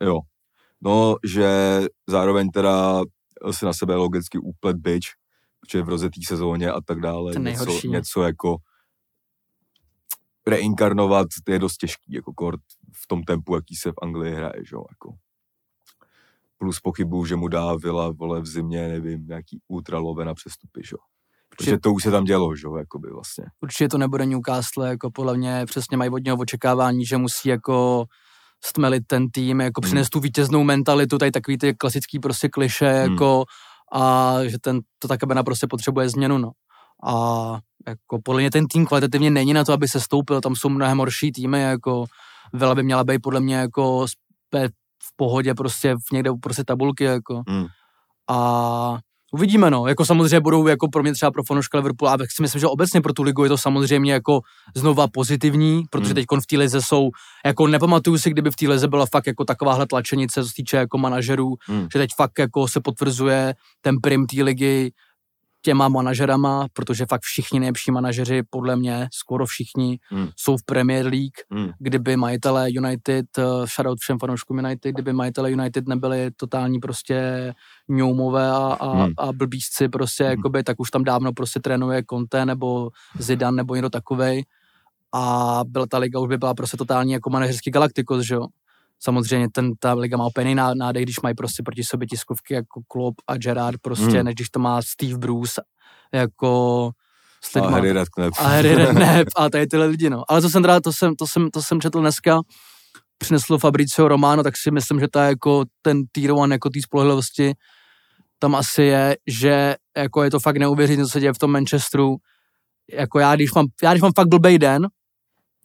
Jo, no, že zároveň teda si na sebe logicky úplet bitch, protože v rozetý sezóně a tak dále, něco, něco jako reinkarnovat, to je dost těžký, jako kort v tom tempu, jaký se v Anglii hraje, že jo, jako. Plus pochybuju, že mu dá Vila, vole, v zimě, nevím, nějaký ultralové na přestupy, že jo. Protože to už se tam dělo, že jo, jakoby vlastně. určitě to nebude Newcastle, jako podle mě přesně mají od něho očekávání, že musí jako stmelit ten tým, jako Hmm. přinést tu vítěznou mentalitu, tady takový ty klasický prostě kliše, Hmm. jako a že ten, to tak kabina prostě potřebuje změnu, no. A jako podle mě ten tým kvalitativně není na to, aby se stoupil, tam jsou mnohem horší týmy, jako Vela by měla být podle mě jako v pohodě prostě v někde prostě tabulky, jako. Hmm. A uvidíme, no. Jako samozřejmě budou jako pro mě třeba pro fanouška Liverpoolu, a tak si myslím, že obecně pro tu ligu je to samozřejmě jako znova pozitivní, protože Hmm. teď v té lize jsou, jako nepamatuju si, kdyby v té lize byla fakt jako takováhle tlačenice, co se týče jako manažerů, Hmm. že teď fakt jako se potvrzuje ten prim té ligy těma manažerama, protože fakt všichni nejlepší manažeři, podle mě, skoro všichni, Hmm. jsou v Premier League, Hmm. kdyby majitele United, eh, shoutout všem fanouškům United, kdyby majitele United nebyli totální prostě ňoumové a, a, Hmm. a blbísci prostě, Hmm. jakoby, tak už tam dávno prostě trénuje Conte nebo Zidane nebo někdo takovej a byla ta liga už by byla prostě totální jako manažerský galaktikos, že jo. Samozřejmě ten, ta liga má úplně jiný ná- nádech, když mají prostě proti sobě tiskovky jako Klopp a Gerard prostě, Hmm. než když to má Steve Bruce jako s A lidma. Harry Redknapp. a Harry Redknapp a tady tyhle lidi, no. Ale to jsem teda, to jsem, to jsem, to jsem četl dneska, přineslo Fabricio Romano, tak si myslím, že to je jako ten tier one, jako té spolehlivosti, tam asi je, že jako je to fakt neuvěřitelné, co se děje v tom Manchesteru. Jako já, když mám, já, když mám fakt blbej den,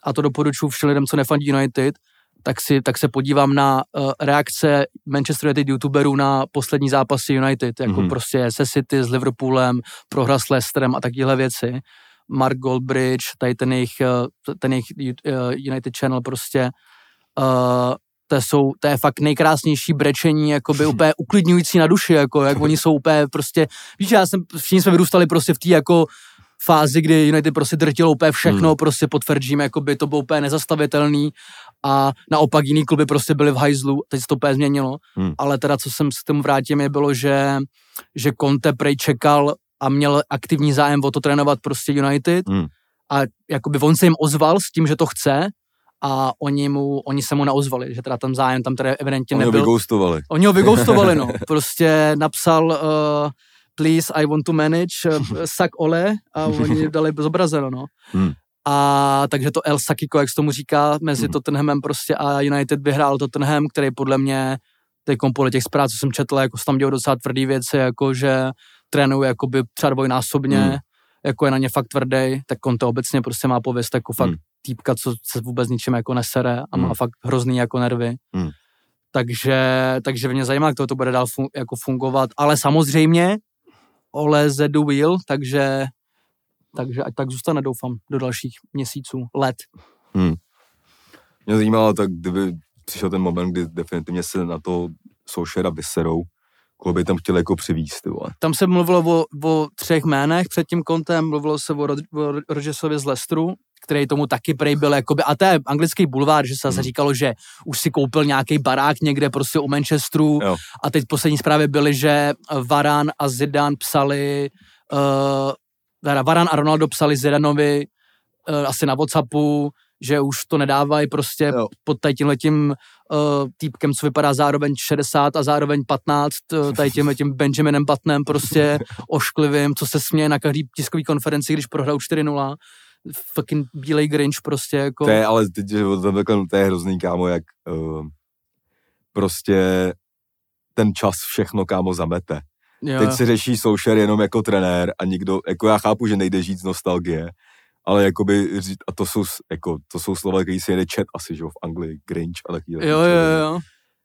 a to doporučuji všem lidem, co nefandí United, tak, si, tak se podívám na uh, reakce Manchester United youtuberů na poslední zápasy United, jako Mhm. mm-hmm. prostě se City, s Liverpoolem, prohra s Leicesterem a takovéhle věci. Mark Goldbridge, tady ten jejich, eh, ten jejich uh, United Channel prostě, uh, to, jsou, to je fakt nejkrásnější brečení, jakoby úplně uklidňující na duši, jako jak oni jsou úplně prostě, víš, já jsem, všichni jsme vyrůstali prostě v té jako fázi, kdy United prostě drtilo úplně všechno, hmm. prostě pod Fergiem, jakoby to bylo úplně nezastavitelný a naopak jiný kluby prostě byly v hajzlu, teď se to úplně změnilo, Hmm. ale teda co jsem s tím vrátím je bylo, že, že Conte prej čekal a měl aktivní zájem o to trénovat prostě United Hmm. a jakoby on se jim ozval s tím, že to chce a oni, mu, oni se mu neozvali, že teda ten zájem tam teda evidentně Oni ho nebyl. vygoustovali. Oni ho vygoustovali, no. Prostě napsal uh, please, I want to manage, uh, suck ole a oni dali zobrazeno, no. Hmm. A takže to El Sakiko, jak se tomu říká, mezi Hmm. Tottenhamem prostě a United vyhrál Tottenham, který podle mě teď podle těch zpráv, co jsem četl, jako se tam dělou docela tvrdý věci, jako že trénuje jakoby třeba dvojnásobně, hmm. jako je na ně fakt tvrdý, tak on to obecně prostě má pověst jako fakt Hmm. týpka, co se vůbec ničím jako nesere a má Hmm. fakt hrozný jako nervy. Hmm. Takže, takže mě zajímá, jak to, to bude dál fun, jako fungovat, ale samozřejmě Ole the wheel, takže, takže ať tak zůstane, doufám, do dalších měsíců, let. Mě zajímalo, tak kdyby přišel ten moment, kdy definitivně se na to Solskjaera vyserou, koho by tam chtěli jako přivízt, ty vole. Tam se mluvilo o, o třech jménech před tím kontem, mluvilo se o, Rod, o z Leicesteru, který tomu taky prej byl, jakoby, a to je anglický bulvár, že se zase Hmm. říkalo, že už si koupil nějaký barák někde prostě u Manchesteru Jo. a teď poslední zprávy byly, že Varan a Zidane psali, uh, teda Varan a Ronaldo psali Zidanovi uh, asi na Whatsappu, že už to nedávají prostě Jo. pod tady tímhletím uh, týpkem, co vypadá zároveň 60 a zároveň 15, uh, tady tím, tím Benjaminem Buttonem prostě ošklivým, co se směje na každý tiskový konferenci, když prohrajou 4-0. Fucking bílej Grinch prostě jako. To je, ale teď, že o tom takhle, to je hrozný, kámo, jak uh, prostě ten čas všechno, kámo, zamete. jo, Teď si řeší Solskjaer jenom jako trenér a nikdo, jako já chápu, že nejde žít z nostalgie, ale jakoby, a to jsou, jako, to jsou slova, který si jede čet asi, že jo, v Anglii, Grinch a taky. jo, jo, jo.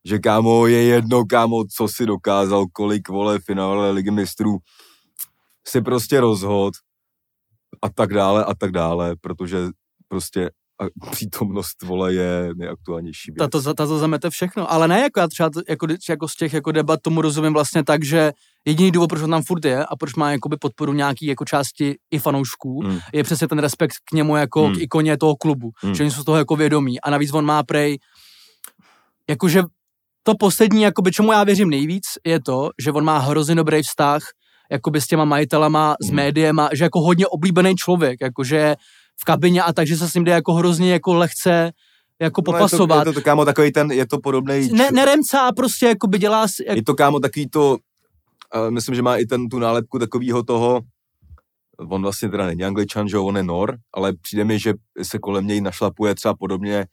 Že kámo, je jedno, kámo, co si dokázal, kolik, vole, finále ligy mistrů, si prostě rozhod a tak dále a tak dále, protože prostě a přítomnost, vole, je nejaktuálnější věc. Tato, tato zamete všechno, ale ne jako já třeba jako, jako z těch jako debat tomu rozumím vlastně tak, že jediný důvod, proč on tam furt je a proč má jakoby podporu nějaký jako části i fanoušků, Hmm. je přesně ten respekt k němu jako Hmm. k ikoně toho klubu, Hmm. že oni jsou z toho jako vědomí a navíc on má prej, jakože to poslední, jakoby čemu já věřím nejvíc, je to, že on má hrozně dobrý vztah jakoby s těma majitelama, s Hmm. médiema, že jako hodně oblíbený člověk, jakože v kabině a takže se s ním jde jako hrozně jako lehce jako popasovat. No, je, to, je to, kámo, takový ten, je to podobný. ne, neremcá prostě jako by dělá, jak, Je to, kámo, takový to, uh, myslím, že má i ten, tu nálepku takového toho, on vlastně teda není angličan, že jo, on je nor, ale přijde mi, že se kolem něj našlapuje třeba podobně,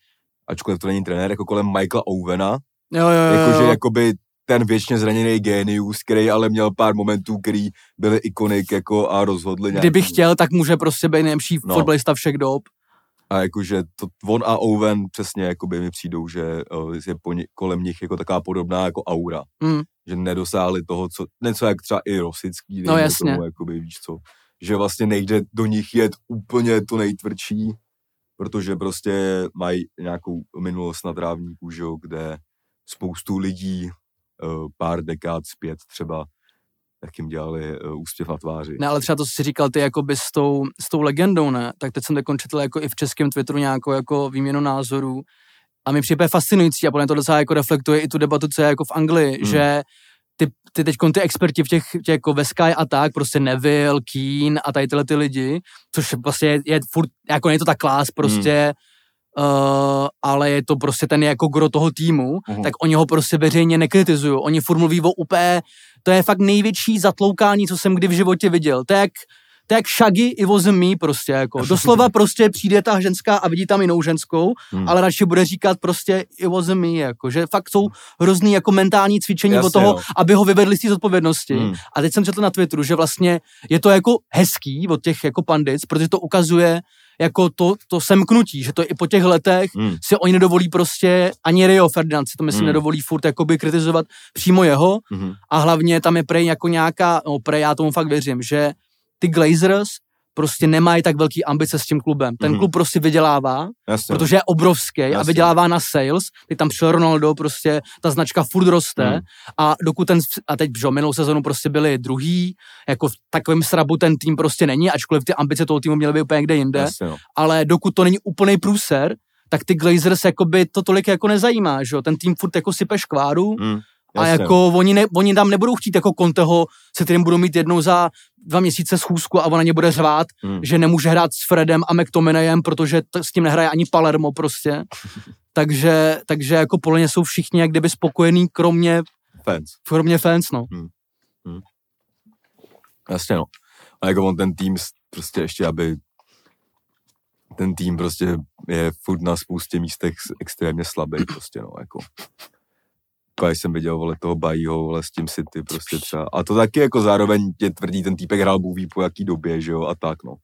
ačkoliv to není trenér, jako kolem Michaela Owena, jo, jo, jo, jakože jakoby ten věčně zraněný genius, který ale měl pár momentů, který byly ikonik jako a rozhodli nějak. Kdyby chtěl, tak může prostě být nejlepší No. fotbalista všech dob. A jakože to, on a Owen přesně jakoby mi přijdou, že uh, je po ně, kolem nich jako taková podobná jako aura. Mm. Že nedosáhli toho, co, něco jak třeba i Rosický, No, jasně. Tomu, jakoby, víš co, že vlastně nejde do nich jet úplně to nejtvrdší, protože prostě mají nějakou minulost na trávníku, že jo, kde spoustu lidí pár dekád zpět třeba tak jim dělali uh, úsměv na tváři. Ne, ale třeba to si říkal ty jakoby s tou, s tou legendou, ne? Tak teď jsem teď četl jako i v českém Twitteru nějakou jako výměnu názorů a mi přijde fascinující a podle mě to docela jako reflektuje i tu debatu, co je jako v Anglii, Hmm. že ty, ty teď ty experti v těch, těch jako ve Sky a tak, prostě Neville, Keen a tady tyhle ty lidi, což vlastně je, je furt, jako není to tak klás prostě, uh, ale je to prostě ten jako gro toho týmu, Mhm. tak oni ho prostě veřejně nekritizují. Oni furt mluví o úplně, to je fakt největší zatloukání, co jsem kdy v životě viděl. To je jak, to je jak Shaggy, it wasn't me prostě, jako. Doslova prostě přijde ta ženská a vidí tam jinou ženskou, Hmm. ale radši bude říkat prostě it wasn't me, jako. Že fakt jsou různý jako mentální cvičení Jasně, od toho, no. aby ho vyvedli z té zodpovědnosti. Hmm. A teď jsem četl na Twitteru, že vlastně je to jako hezký od těch jako pandic, protože to ukazuje jako to, to semknutí, že to i po těch letech Hmm. si oni nedovolí prostě, ani Rio Ferdinand si to myslím Hmm. nedovolí furt jakoby kritizovat přímo jeho Mhm. a hlavně tam je prej jako nějaká, no prej já tomu fakt věřím, že ty Glazers prostě nemají tak velký ambice s tím klubem. Ten Mhm. klub prostě vydělává, Jasně. protože je obrovský a Jasně. vydělává na sales. Teď tam přišel Ronaldo, prostě ta značka furt roste Mhm. a dokud ten, a teď, že minulou sezonu prostě byli druhý, jako v takovém srabu ten tým prostě není, ačkoliv ty ambice toho týmu měly být úplně někde jinde, Jasně, no. ale dokud to není úplný průser, tak ty Glazers jakoby to tolik jako nezajímá, že jo, ten tým furt jako sype škváru Hmm. a jako oni, ne, oni tam nebudou chtít jako Conteho, se kterým budou mít jednou za dva měsíce schůzku a ona ně bude řvát, Hmm. že nemůže hrát s Fredem a McTominayem, protože t- s tím nehraje ani Palermo prostě. takže, takže jako podle mě jsou všichni jak kdyby spokojení, kromě, Fans. kromě fans, no. Jasně, no. A jako on ten tým prostě ještě, aby ten tým prostě je furt na spoustě místech extrémně slabý prostě, no, jako. Když jsem viděl, vole, toho Bajího, vole, s tím City prostě třeba. A to taky jako zároveň tě tvrdí, ten týpek hrál Bůh ví po jaký době, že jo, a tak, no.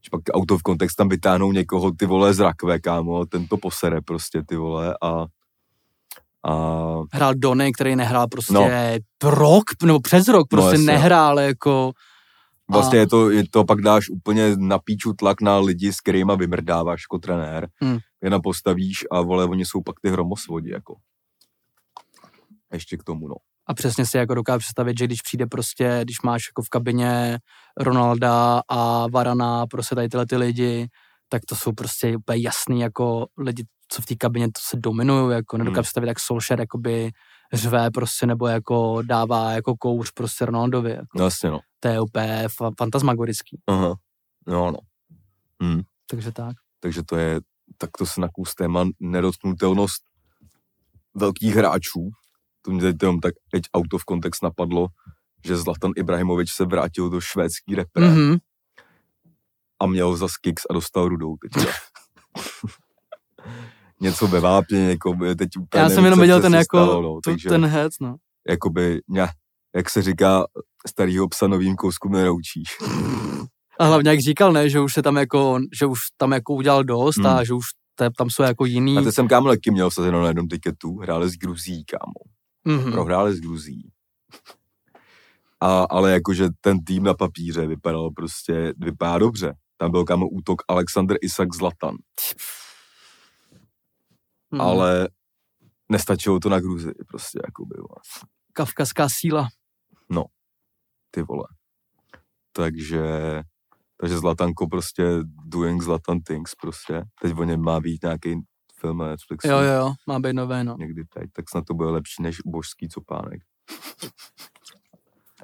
Když pak auto v kontext tam vytáhnou někoho, ty vole, z rakve, kámo, ten to posere prostě, ty vole, a a Hrál Donny, který nehrál prostě No. rok, nebo přes rok, prostě jasně. nehrál jako... Vlastně A- je to, je to pak dáš úplně na píču tlak na lidi, s kterýma vymrdáváš jako trenér. Hmm. Je napostavíš a vole, oni jsou pak ty hromosvodi, jako. A ještě k tomu, no. A přesně si jako dokážu představit, že když přijde prostě, když máš jako v kabině Ronalda a Varana, prostě tady tyhle ty lidi, tak to jsou prostě úplně jasný jako lidi, co v té kabině to se dominují, jako nedokážu Hmm. představit, jak Solskjaer jakoby řve prostě, nebo jako dává jako kouř prostě Ronaldovi, jako. No jasně, no. to je úplně fa- fantasmagorický, Aha. No, no. Hmm. takže tak. Takže to je, tak to se nakus téma nedotknutelnost velkých hráčů. To mě teď jenom tak teď auto v kontext napadlo, že Zlatan Ibrahimovič se vrátil do švédský repre mm-hmm. Mhm. a měl za kicks a dostal rudou teďka. Něco ve vápně, jako by teď úplně Já jsem nevím, jenom co viděl ten jako, stalo, no, tu, takže ten hec, no. jakoby, ně, jak se říká, starýho psa novým kouskům neroučíš. A hlavně jak říkal, ne, že už se tam jako, že už tam jako udělal dost Hmm. a že už te, tam jsou jako jiný. A teď jsem kámo taky měl vsazeno na jednom tiketu, hráli s Gruzí, kámo. Mhm. prohráli s Gruzí. A, ale jakože ten tým na papíře vypadal prostě, vypadá dobře. Tam byl kámo útok Alexander Isak Zlatan, Mhm. ale nestačilo to na Gruzii prostě, jakoby, vole. Kavkazská síla. ty vole. Takže, takže Zlatanko prostě doing Zlatan things prostě. Teď o něm má být nějaký film na Netflixu. Jo, jo, má být nové, no. Někdy teď, tak snad to bude lepší než božský copánek.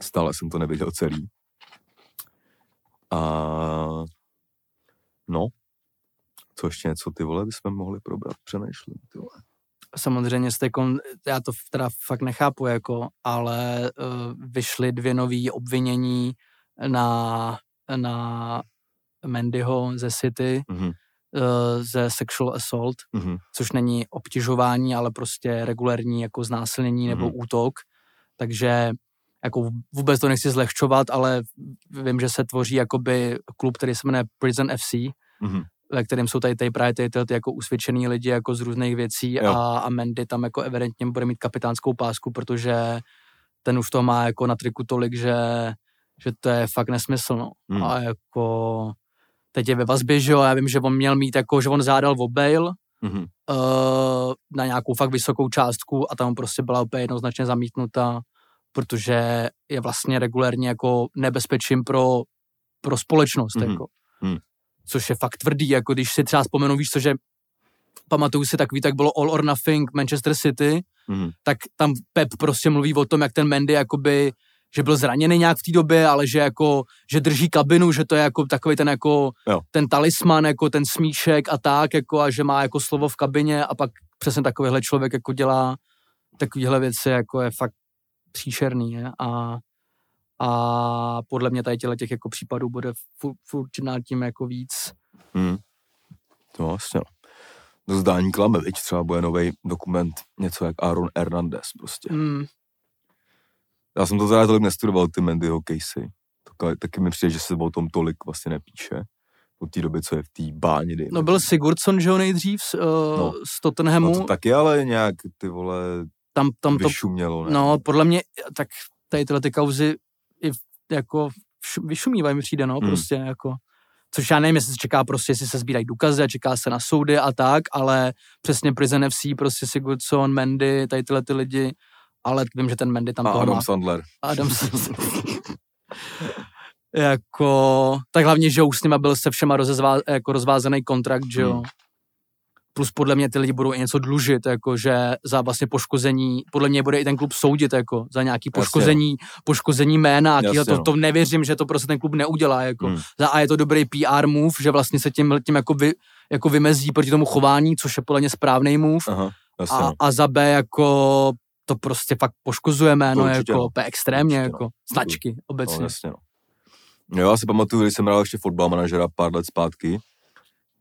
Stále jsem to neviděl celý. A no, co ještě něco ty vole bychom mohli probrat, přemýšlím, ty vole. Samozřejmě jste kon, já to teda fakt nechápu, jako, ale uh, vyšly dvě nový obvinění na, na Mendyho ze City, Mhm, uh, ze sexual assault, mhm, což není obtěžování, ale prostě regulérní jako znásilnění nebo Mhm. útok. Takže jako vůbec to nechci zlehčovat, ale vím, že se tvoří jakoby klub, který se jmenuje Prison FC, mhm. ve kterém jsou tady, tady právě ty, ty, ty jako usvědčený lidi jako z různých věcí Jo. a, a Mendy tam jako evidentně bude mít kapitánskou pásku, protože ten už to má jako na triku tolik, že, že to je fakt nesmysl, no. Hmm. A jako teď je ve vazbě, že jo, já vím, že on měl mít jako, že on zádal o bail, Mhm. uh, na nějakou fakt vysokou částku a tam prostě byla úplně jednoznačně zamítnuta, protože je vlastně regulérně jako nebezpečím pro, pro společnost. Mhm. Jako. Mhm. Což je fakt tvrdý, jako když si třeba vzpomenu, víš co, že pamatuju si takový, tak bylo All or Nothing Manchester City, Mhm. tak tam Pep prostě mluví o tom, jak ten Mendy jakoby, že byl zraněný nějak v té době, ale že jako, že drží kabinu, že to je jako takový ten jako, Jo. ten talisman, jako ten smíšek a tak, jako a že má jako slovo v kabině a pak přesně takovýhle člověk jako dělá takovýhle věci, jako je fakt příšerný, je? A, A podle mě tady těch jako případů bude furt, furt tím jako víc. Hmm. To vlastně. Do zdání klame, viď? Třeba bude nový dokument, něco jak Aaron Hernandez prostě. Mm, Já jsem to teda tolik nestudoval, ty Mendyho casey. Tak, taky mi přijde, že se o tom tolik vlastně nepíše. Od té doby, co je v té báni. dejme no byl. Sigurdsson, že jo, nejdřív z, uh, No. z Tottenhamu. No to taky ale nějak, ty vole, tam, tam to, vyšumělo, ne? no podle mě, tak tady tyhle ty kauzy i jako vyšumívají mi přijde, no, hmm. prostě jako. Což já nevím, jestli se čeká prostě, jestli se sbírají důkazy a čeká se na soudy a tak, ale přesně Prison FC, prostě Sigurdsson, Mendy, tady tyhle ty lidi, ale vím, že ten Mendy tam A toho Adam má. Sandler. Adam jako, tak hlavně, že už s nima byl se všema rozezvá, jako rozvázaný kontrakt, že jo. Hmm. Plus podle mě ty lidi budou i něco dlužit, jako že za vlastně poškození, podle mě bude i ten klub soudit, jako za nějaký Jasně, no. poškození, poškození jména, Jasně, Jasně, to, no. to nevěřím, že to prostě ten klub neudělá, jako. Hmm. Za A je to dobrý PR move, že vlastně se tím, tím jako, vy, jako vymezí proti tomu chování, což je podle mě správný move. Aha, jasně, A, no. a za B jako to prostě fakt poškozuje jméno, To určitě, jako no. extrémně, Určitě, no. jako značky No, obecně. jasně, no. Jo, já si pamatuju, když jsem hrál ještě fotbal manažera pár let zpátky,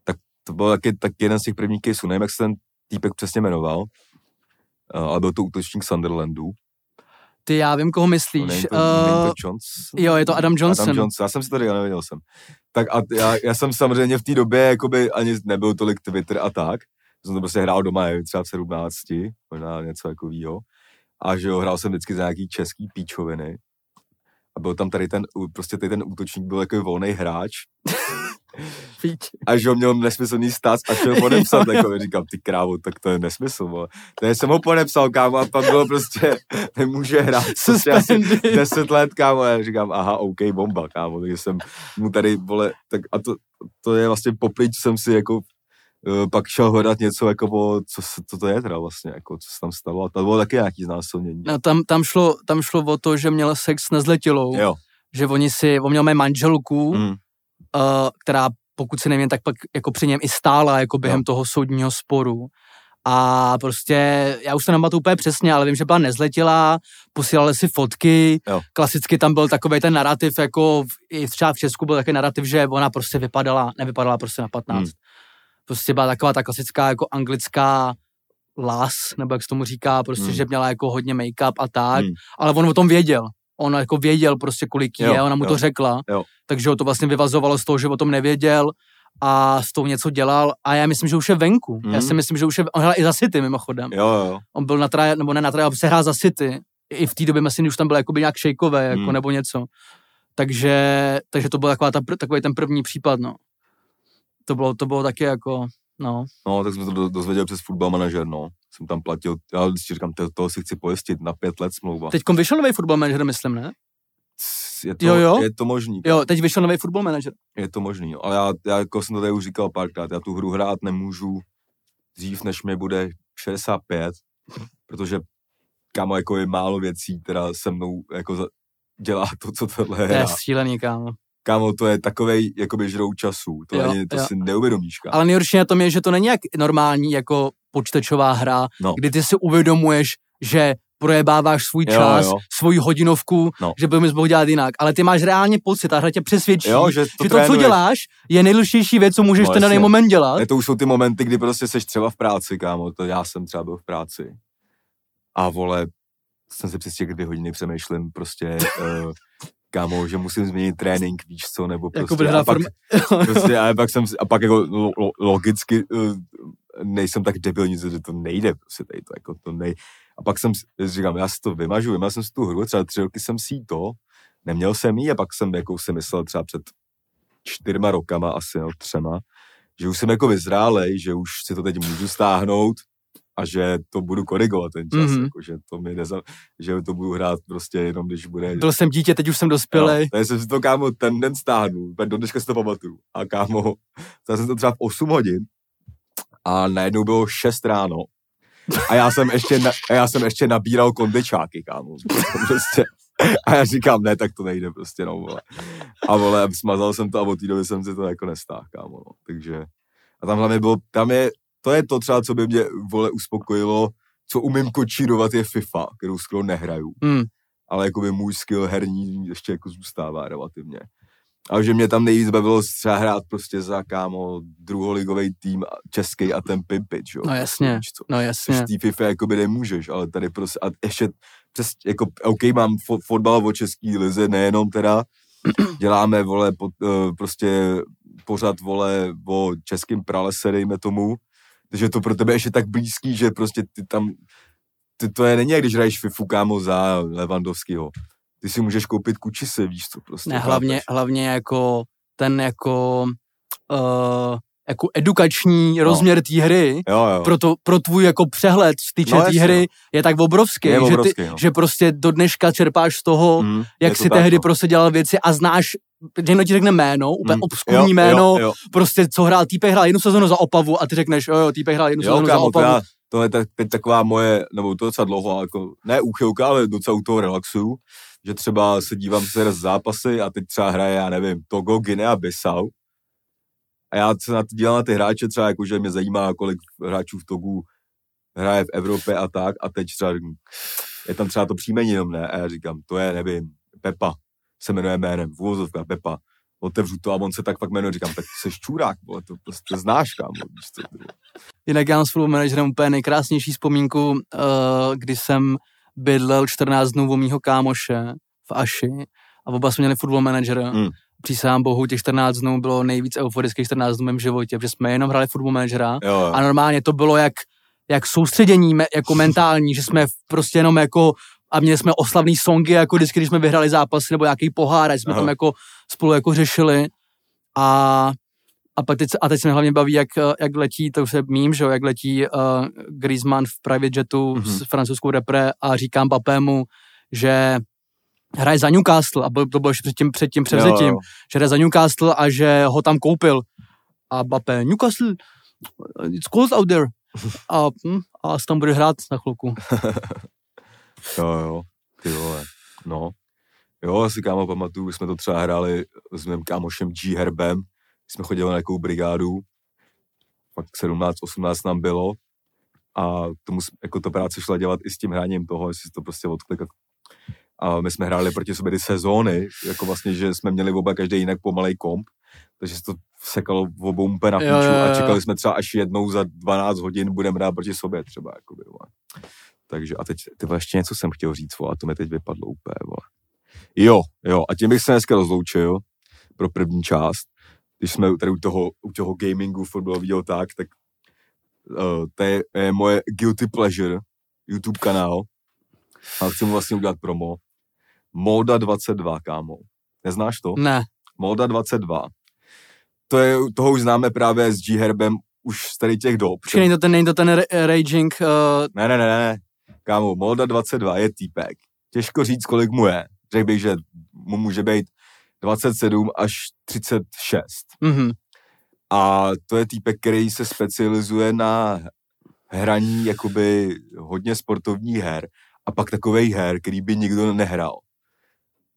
tak to byl taky, tak jeden z těch prvních caseů, nevím, jak se ten týpek přesně jmenoval, uh, ale byl to útočník Sunderlandu. Ty, já vím, koho No, myslíš. není to, Uh, není to Jones? jo, je to Adam Johnson. Adam Johnson, já jsem si to říkal, nevěděl jsem. Tak a já, já jsem samozřejmě v té době jakoby ani nebyl tolik Twitter a tak. Jsem to prostě hrál doma, nevím, třeba v 17, možná něco takového. A že jo, hrál jsem vždycky za nějaký český píčoviny. A byl tam tady ten, prostě tady ten útočník byl takový volný hráč. A že ho měl nesmyslný stát a šel podepsat, jako říkám, ty krávo, tak to je nesmysl, vole. To jsem ho podepsal, kámo, a pak bylo prostě, nemůže hrát prostě asi Suspended. 10 let, kámo, a já říkám, aha, OK, bomba, kámo, takže jsem mu tady, vole, tak a to, to je vlastně co jsem si jako pak šel hledat něco, jako, o, co, se- co to je teda vlastně, jako, co se tam stalo, a to bylo taky nějaký znásilnění. No, tam, tam, šlo, tam šlo o to, že měl sex s nezletilou, Jo, že oni si, on měl mé manželku, mm. mm, uh, která, pokud si nevím, tak pak jako při něm i stála jako během Jo. toho soudního sporu. A prostě, já už to nemám úplně přesně, ale vím, že byla nezletilá, posílali si fotky, Jo. klasicky tam byl takový ten narrativ, jako v, i třeba v Česku byl takový narrativ, že ona prostě vypadala, nevypadala prostě na 15. Hmm. Prostě byla taková ta klasická jako anglická las, nebo jak se tomu říká, prostě, Hmm. že měla jako hodně make-up a tak, Hmm. ale on o tom věděl. On jako věděl prostě, kolik Jo, je, ona mu jo. to řekla, Jo. takže ho to vlastně vyvazovalo z toho, že o tom nevěděl a s tou něco dělal a já myslím, že už je venku. Já Mhm. si myslím, že už je, on hrál i za City mimochodem. jo, jo, On byl na traje, nebo ne na traje, ale se hrál za City. I v té době myslím, že už tam byl jakoby nějak šejkové, jako Hmm. nebo něco. Takže, takže to byl taková ta, takový ten první případ, no. To bylo, to bylo taky jako, no. no, tak jsem se to do- dozvěděl přes football manažer, no, jsem tam platil, já vždycky říkám, to, toho si chci pojistit na pět let smlouva. Teď vyšel nový football manager, myslím, ne? Je to, Jo, jo. je to možný. Jo, teď vyšel nový football manager. Je to možný, jo. ale já, já jako jsem to tady už říkal párkrát, já tu hru hrát nemůžu dřív, než mi bude 65, protože kámo, jako je málo věcí, která se mnou jako dělá to, co tohle To je šílený, kámo. Kámo, to je takovej, jakoby žrou času, to, Jo, ani, to jo. si neuvědomíš, kámo. Ale nejhorší na tom je, že to není jak normální jako počítačová hra, No. kdy ty si uvědomuješ, že projebáváš svůj Jo, čas, jo. svoji hodinovku, No. že bys mohl dělat jinak. Ale ty máš reálně pocit, ta hra tě přesvědčí, Jo, že to, že to, co děláš, je nejdůležitější věc, co můžeš No, ten daný moment dělat. Ne, to už jsou ty momenty, kdy prostě seš třeba v práci, kámo, to já jsem třeba byl v práci. A vole, jsem se přes těch dvě hodiny přemýšlím prostě, uh, kámo, že musím změnit trénink, víš co, nebo prostě. Jako a pak, prostě, a pak jsem, a pak jako lo, lo, logicky uh, nejsem tak debilní, že to nejde, prostě tady to, jako to nej. A pak jsem říkám, já si to vymažu, vymažu jsem si tu hru, třeba tři roky jsem si to, neměl jsem jí a pak jsem jako si myslel třeba před čtyřma rokama asi, no, třema, že už jsem jako vyzrálej, že už si to teď můžu stáhnout a že to budu korigovat ten čas, Mhm. mm-hmm. jako, že to mi neza, že to budu hrát prostě jenom, když bude... Byl jsem dítě, teď už jsem dospělej. Takže jsem si to, kámo, ten den stáhnu, do dneška si to pamatuju. A kámo, stál jsem to třeba v 8 hodin a najednou bylo 6 ráno a já jsem ještě, na, a já jsem ještě nabíral kondičáky, kámo. Prostě. A já říkám, ne, tak to nejde prostě, no, vole. A vole, smazal jsem to a od té doby jsem si to jako nestáhl, kámo, no. Takže, a tam hlavně bylo, tam je, to je to třeba, co by mě, vole, uspokojilo, co umím kočírovat, je FIFA, kterou skoro nehraju. Hmm. ale jakoby můj skill herní ještě jako zůstává relativně. A že mě tam nejvíc bavilo třeba hrát prostě za kámo druholigový tým český a ten Pimpič, jo. No jasně, Víš co? no Což jasně. v té FIFA jakoby nemůžeš, ale tady prostě, a ještě přes, jako, OK, mám fo- fotbal o český lize, nejenom teda, děláme, vole, po, uh, prostě pořád, vole, o českým pralese, dejme tomu, takže to pro tebe ještě tak blízký, že prostě ty tam, ty, to je není jak když hraješ FIFU, kámo, za Levandovskýho. Ty si můžeš koupit kučise, víš co, prostě. Ne, hlavně, chápeš? hlavně jako ten jako, uh, jako edukační rozměr té hry, Jo, jo. pro, to, pro tvůj jako přehled z týče No, té hry je tak obrovský, Je že, obrovský, ty, no. že prostě do dneška čerpáš z toho, Mm, jak si tak, tehdy no. prostě dělal věci a znáš, někdo ti řekne jméno, úplně Mm, obskurní jo, jméno, Jo, jo. prostě co hrál, týpek hrál jednu sezonu za Opavu a ty řekneš, jo, jo, týpek hrál jednu Jo, sezonu za kámo, to, Opavu. já, to je tak, teď taková moje, nebo to docela dlouho, jako, ne úchylka, ale docela u toho relaxu, že třeba se dívám se z zápasy a teď třeba hraje, já nevím, Togo, Guinea, Bissau. A já se na to dívám na ty hráče třeba, jako, že mě zajímá, kolik hráčů v Togu hraje v Evropě a tak. A teď třeba je tam třeba to příjmení jenom ne. A já říkám, to je, nevím, Pepa, se jmenuje jménem, v úvozovkách Pepa. Otevřu to a on se tak fakt jmenuje, říkám, tak jsi čurák, vole, to prostě znáš, kámo, vole. Jinak já mám s manažerem úplně nejkrásnější vzpomínku, uh, kdy jsem bydlel 14 dnů u mýho kámoše v Aši a oba jsme měli football manažera. Mm. Přísahám bohu, těch 14 dnů bylo nejvíc euforických 14 dnů v mém životě, protože jsme jenom hráli football managera Jo, jo. a normálně to bylo jak, jak soustředění me, jako mentální, že jsme prostě jenom jako a měli jsme oslavný songy, jako vždycky, když jsme vyhrali zápasy nebo nějaký pohár, a jsme Aha. tam jako spolu jako řešili a a, pak teď, se- a teď se mě hlavně baví, jak, jak letí, to už se mím, že jo, jak letí uh, Griezmann v private jetu Mhm. mm-hmm. s francouzskou repre a říkám Papému, že hraje za Newcastle a to bylo ještě před tím, před tím převzetím, Jo, jo. že hraje za Newcastle a že ho tam koupil. A Bape, Newcastle, it's cold out there. A, hm, a asi tam bude hrát na chvilku. Jo, jo, ty vole, no. Jo, si kámo pamatuju, jsme to třeba hráli s mým kámošem G. Herbem, jsme chodili na nějakou brigádu, pak 17, 18 nám bylo a tomu, jako to práce šla dělat i s tím hráním toho, jestli si to prostě odklikat. A my jsme hráli proti sobě ty sezóny, jako vlastně, že jsme měli oba každý jinak pomalej komp, takže se to sekalo v obou úplně na píču a čekali jsme třeba až jednou za 12 hodin budeme hrát proti sobě třeba, jakoby, vole. Takže a teď, ty ještě něco jsem chtěl říct, vole, a to mi teď vypadlo úplně, vole. Jo, jo, a tím bych se dneska rozloučil pro první část. Když jsme tady u toho, u toho gamingu fotbalového tak, tak uh, to je, je moje guilty pleasure, YouTube kanál. A chci mu vlastně udělat promo. Molda 22, kámo. Neznáš to? Ne, Molda 22. To je, toho už známe právě s G Herbem už z tady těch dob. počkej, není to ten, není to ten ra- Raging, uh, Ne, ne, ne, ne. Kámo, Molda 22 je týpek. Těžko říct, kolik mu je. Řekl bych, že mu může být 27 až 36. mhm, A to je týpek, který se specializuje na hraní jakoby hodně sportovních her a pak takových her, který by nikdo nehrál.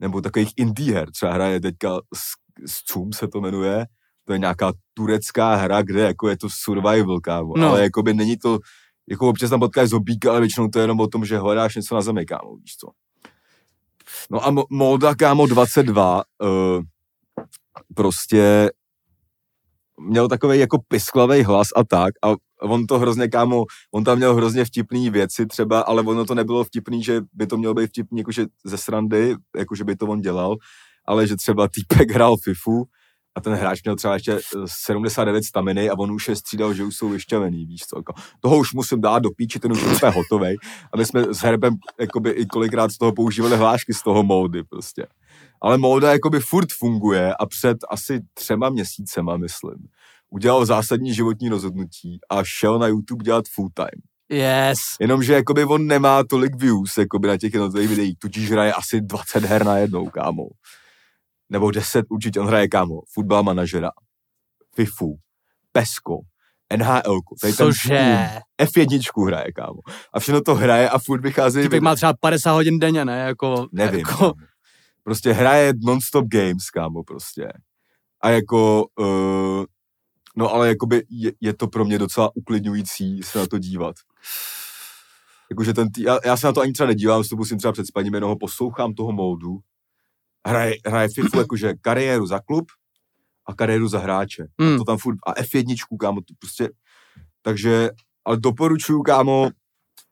Nebo takových indie her. Třeba hraje teďka s, CUM se to jmenuje. To je nějaká turecká hra, kde jako je to survival, kámo. No. Ale jakoby není to, jako občas tam potkáš zombíka, ale většinou to je jenom o tom, že hledáš něco na zemi, kámo, víš co. No a Mo- Molda, kámo, 22, uh, prostě měl takový jako pisklavý hlas a tak a on to hrozně, kámo, on tam měl hrozně vtipný věci třeba, ale ono to nebylo vtipný, že by to mělo být vtipný jakože ze srandy, jako že by to on dělal, ale že třeba týpek hrál FIFU a ten hráč měl třeba ještě eh, 79 staminy a on už je střídal, že už jsou vyšťavený, víš co, jako, toho už musím dát do píči, ten už je hotovej. A my jsme s Herbem jakoby i kolikrát z toho používali hlášky z toho módy prostě. Ale móda jakoby furt funguje a před asi třema měsícema, myslím, udělal zásadní životní rozhodnutí a šel na YouTube dělat full time. yes. Jenomže jakoby on nemá tolik views jakoby na těch jednotlivých videích, tudíž hraje asi 20 her na jednou, kámo. Nebo 10 určitě, on hraje, kámo, fotbal manažera, FIFU, PESCO, NHL, tady ten Cože? F1 hraje, kámo. A všechno to hraje a furt vychází Týpek má třeba 50 hodin denně, ne? Jako, Nevím. Jako, Jako... Prostě hraje non-stop games, kámo, prostě. A jako, uh, no ale jakoby je, je, to pro mě docela uklidňující se na to dívat. Jakože ten tý, já, já, se na to ani třeba nedívám, to musím třeba před spaním, jenom ho poslouchám toho módu. Hraje, hraje FIFU jakože kariéru za klub a kariéru za hráče. Hmm. A to tam furt, a F1, kámo, to prostě, takže, ale doporučuju, kámo,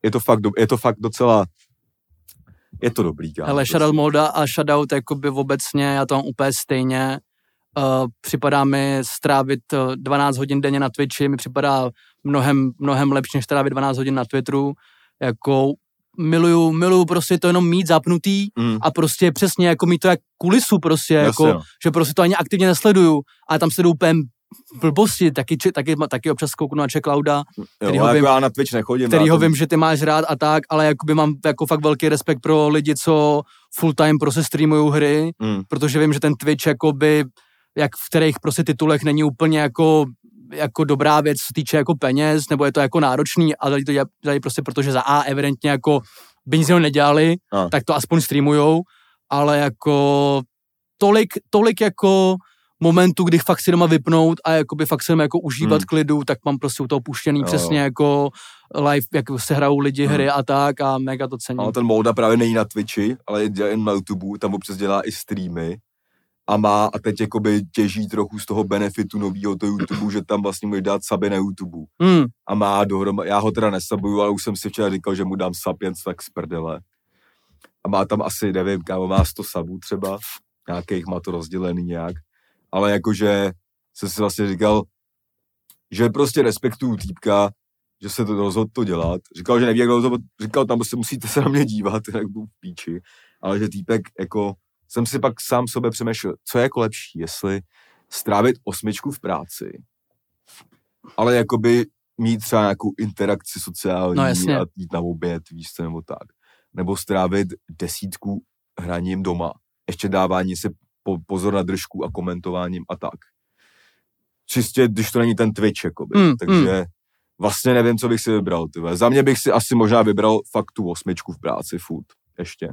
je to fakt, do, je to fakt docela, je to dobrý, kámo. Hele, shoutout Molda a shoutout jakoby obecně, já to mám úplně stejně. Uh, připadá mi strávit uh, 12 hodin denně na Twitchi, mi připadá mnohem, mnohem lepší, než strávit 12 hodin na Twitteru. Jako miluju, miluju prostě to jenom mít zapnutý Mm. a prostě přesně jako mít to jak kulisu prostě, Jasně, jako, no. že prostě to ani aktivně nesleduju a tam sleduju úplně blbosti, taky, či- taky, taky občas kouknu na Clouda, Jo, kterýho ale vím- jako já na Twitch nechodím. kterýho já to- vím, že ty máš rád a tak, ale jakoby mám jako fakt velký respekt pro lidi, co full time prostě streamují hry, Mm. protože vím, že ten Twitch jakoby, jak v kterých prostě titulech není úplně jako jako dobrá věc, co se týče jako peněz, nebo je to jako náročný, ale to dělají- prostě protože za A evidentně jako by nic nedělali, A. tak to aspoň streamujou, ale jako tolik, tolik jako momentů, kdy fakt si doma vypnout a jakoby fakt si doma jako užívat Hmm. klidu, tak mám prostě u toho puštěný Jo, přesně jo. jako live, jak se hrajou lidi Hmm. hry a tak a mega to cením. Ale ten Molda právě není na Twitchi, ale je dělá jen na YouTube, tam občas dělá i streamy a má a teď jakoby těží trochu z toho benefitu nového toho YouTube, že tam vlastně může dát suby na YouTube. Hmm, A má dohromady, já ho teda nesabuju, ale už jsem si včera říkal, že mu dám sub jen tak z prdele. A má tam asi, nevím, kámo, má 100 subů třeba, nějakých má to rozdělený nějak. Ale jakože jsem si vlastně říkal, že prostě respektuju týpka, že se to rozhodl to dělat. Říkal, že neví, jak dlouho to, říkal, tam prostě musíte se na mě dívat, jak budu v píči. Ale že týpek, jako, jsem si pak sám sobě přemýšlel, co je jako lepší, jestli strávit osmičku v práci, ale jakoby mít třeba nějakou interakci sociální No, jasně. a jít na oběd, víš co, nebo tak. Nebo strávit desítku hraním doma. Ještě dávání si po, pozor na držku a komentováním a tak. Čistě, když to není ten Twitch, jakoby. Mm, Takže vlastně nevím, co bych si vybral. Tyve. Za mě bych si asi možná vybral fakt tu osmičku v práci, food, ještě.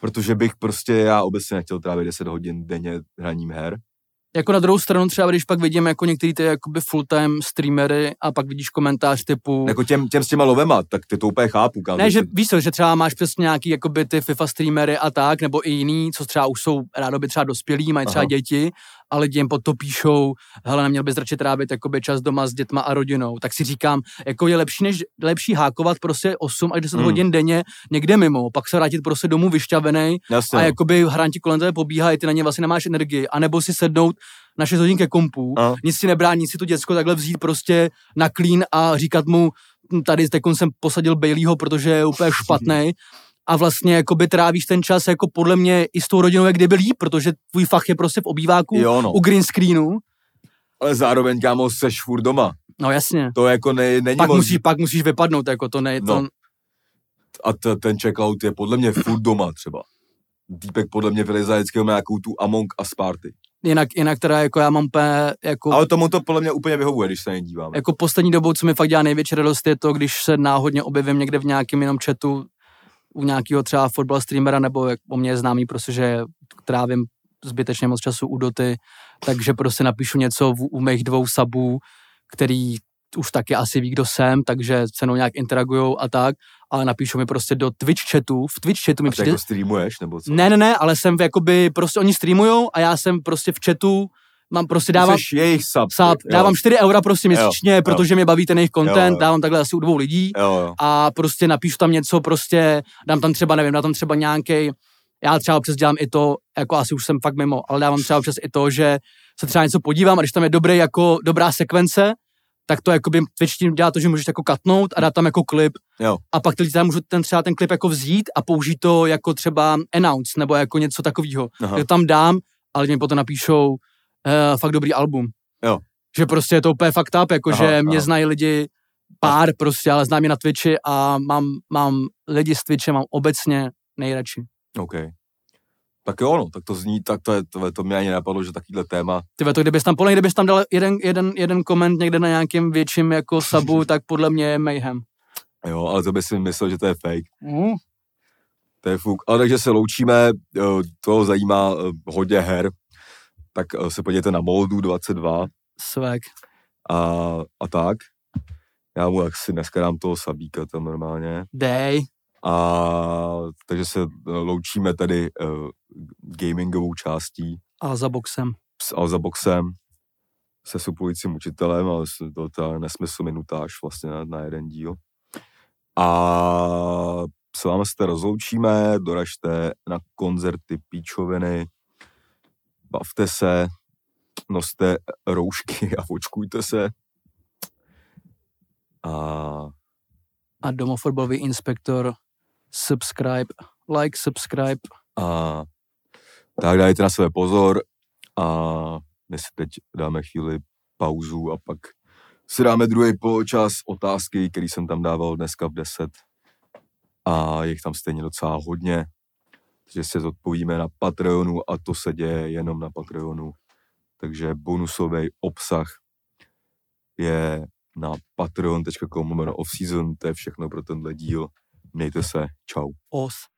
Protože bych prostě, já obecně nechtěl trávit 10 hodin denně hraním her. Jako na druhou stranu třeba, když pak vidím jako některý ty jakoby full-time streamery a pak vidíš komentář typu... Jako těm, těm s těma lovema, tak ty to úplně chápu. Kam Ne, že si- víš co, že třeba máš přesně nějaký jakoby ty FIFA streamery a tak, nebo i jiný, co třeba už jsou rádoby třeba dospělí, mají třeba Aha. děti a lidi jim pod to píšou, hele, neměl bys radši trávit jakoby čas doma s dětma a rodinou. Tak si říkám, jako je lepší, než lepší hákovat prostě 8 až 10 Hmm. hodin denně někde mimo, pak se vrátit prostě domů vyšťavený Jasně, a jakoby hranti kolem tebe pobíhají, ty na ně vlastně nemáš energii, anebo si sednout na 6 hodin ke kompu, A. nic si nebrání si to děcko takhle vzít prostě na klín a říkat mu, "Hm, tady teď jsem posadil Baileyho, protože je úplně špatný. A vlastně jakoby trávíš ten čas jako podle mě i s tou rodinou, jak kdyby líp, protože tvůj fach je prostě v obýváku, Jo, no. u green screenu. Ale zároveň, kámo, seš furt doma. No jasně. To jako ne, není Pak, moc- musí, pak musíš vypadnout, jako to ne, to, No. A t- ten checkout je podle mě furt doma třeba. Týpek podle mě vylezá vždycky má nějakou tu Among Us party. jinak, jinak teda jako já mám úplně, jako, Ale tomu to podle mě úplně vyhovuje, když se nedíváme. jako poslední dobou, co mi fakt dělá největší radost, je to, když se náhodně objevím někde v nějakém jenom chatu u nějakého třeba fotbal streamera, nebo jak o mě je známý, prostě, že trávím zbytečně moc času u doty, takže prostě napíšu něco u, u mých dvou sabů, který už taky asi ví, kdo jsem, takže se mnou nějak interagujou a tak, ale napíšu mi prostě do Twitch chatu, v Twitch chatu mi přijde, jako streamuješ, nebo co? ne, ne, ne, ale jsem v jakoby, prostě oni streamujou a já jsem prostě v chatu, mám prostě dávám, Jsi jejich sub. jo. dávám 4 eura prostě měsíčně, jo. protože mě baví ten jejich Jo, content, jo. dávám takhle asi u dvou lidí Jo, jo. a prostě napíšu tam něco, prostě dám tam třeba, nevím, dám tam třeba nějaký, já třeba občas dělám i to, jako asi už jsem fakt mimo, ale dávám třeba občas i to, že se třeba něco podívám a když tam je dobrý, jako dobrá sekvence, tak to jakoby Twitch tím dělá to, že můžeš jako katnout a dát tam jako klip Jo. a pak ty lidi tam můžou ten třeba ten klip jako vzít a použít to jako třeba announce nebo jako něco takového. To tam dám, ale mi potom napíšou uh, fakt dobrý album. Jo. Že prostě je to úplně fakt up, jako Aha, že mě aha. znají lidi pár prostě, ale znám je na Twitchi a mám, mám lidi z Twitche, mám obecně nejradši. OK. Tak jo, no, tak to zní, tak to, je, to, to mě ani napadlo, že takovýhle téma. Ty to kdybys tam, podle mě, kdybys tam dal jeden, jeden, jeden koment někde na nějakým větším jako sabu, tak podle mě je mayhem. Jo, ale to by si myslel, že to je fake. Mm. To je fuk. Ale takže se loučíme, to zajímá eh, hodně her, tak eh, se podívejte na Moldu 22 Swag. a, a tak. Já mu asi dneska dám toho Sabíka tam normálně. Dej. A takže se eh, loučíme tady uh, gamingovou částí A za boxem. s Alza Boxem, se suplujícím učitelem, ale to je nesmysl minutáž vlastně na, na jeden díl. A s vámi se rozloučíme, doražte na koncerty píčoviny, bavte se, noste roušky a očkujte se. A A domofotbalový inspektor subscribe, like, subscribe. A tak dajte na sebe pozor a my si teď dáme chvíli pauzu a pak si dáme druhý poločas otázky, který jsem tam dával dneska v 10 a je jich tam stejně docela hodně, takže se zodpovíme na Patreonu a to se děje jenom na Patreonu. Takže bonusový obsah je na patreon.com offseason, to je všechno pro tenhle díl. Mějte se, čau. Os.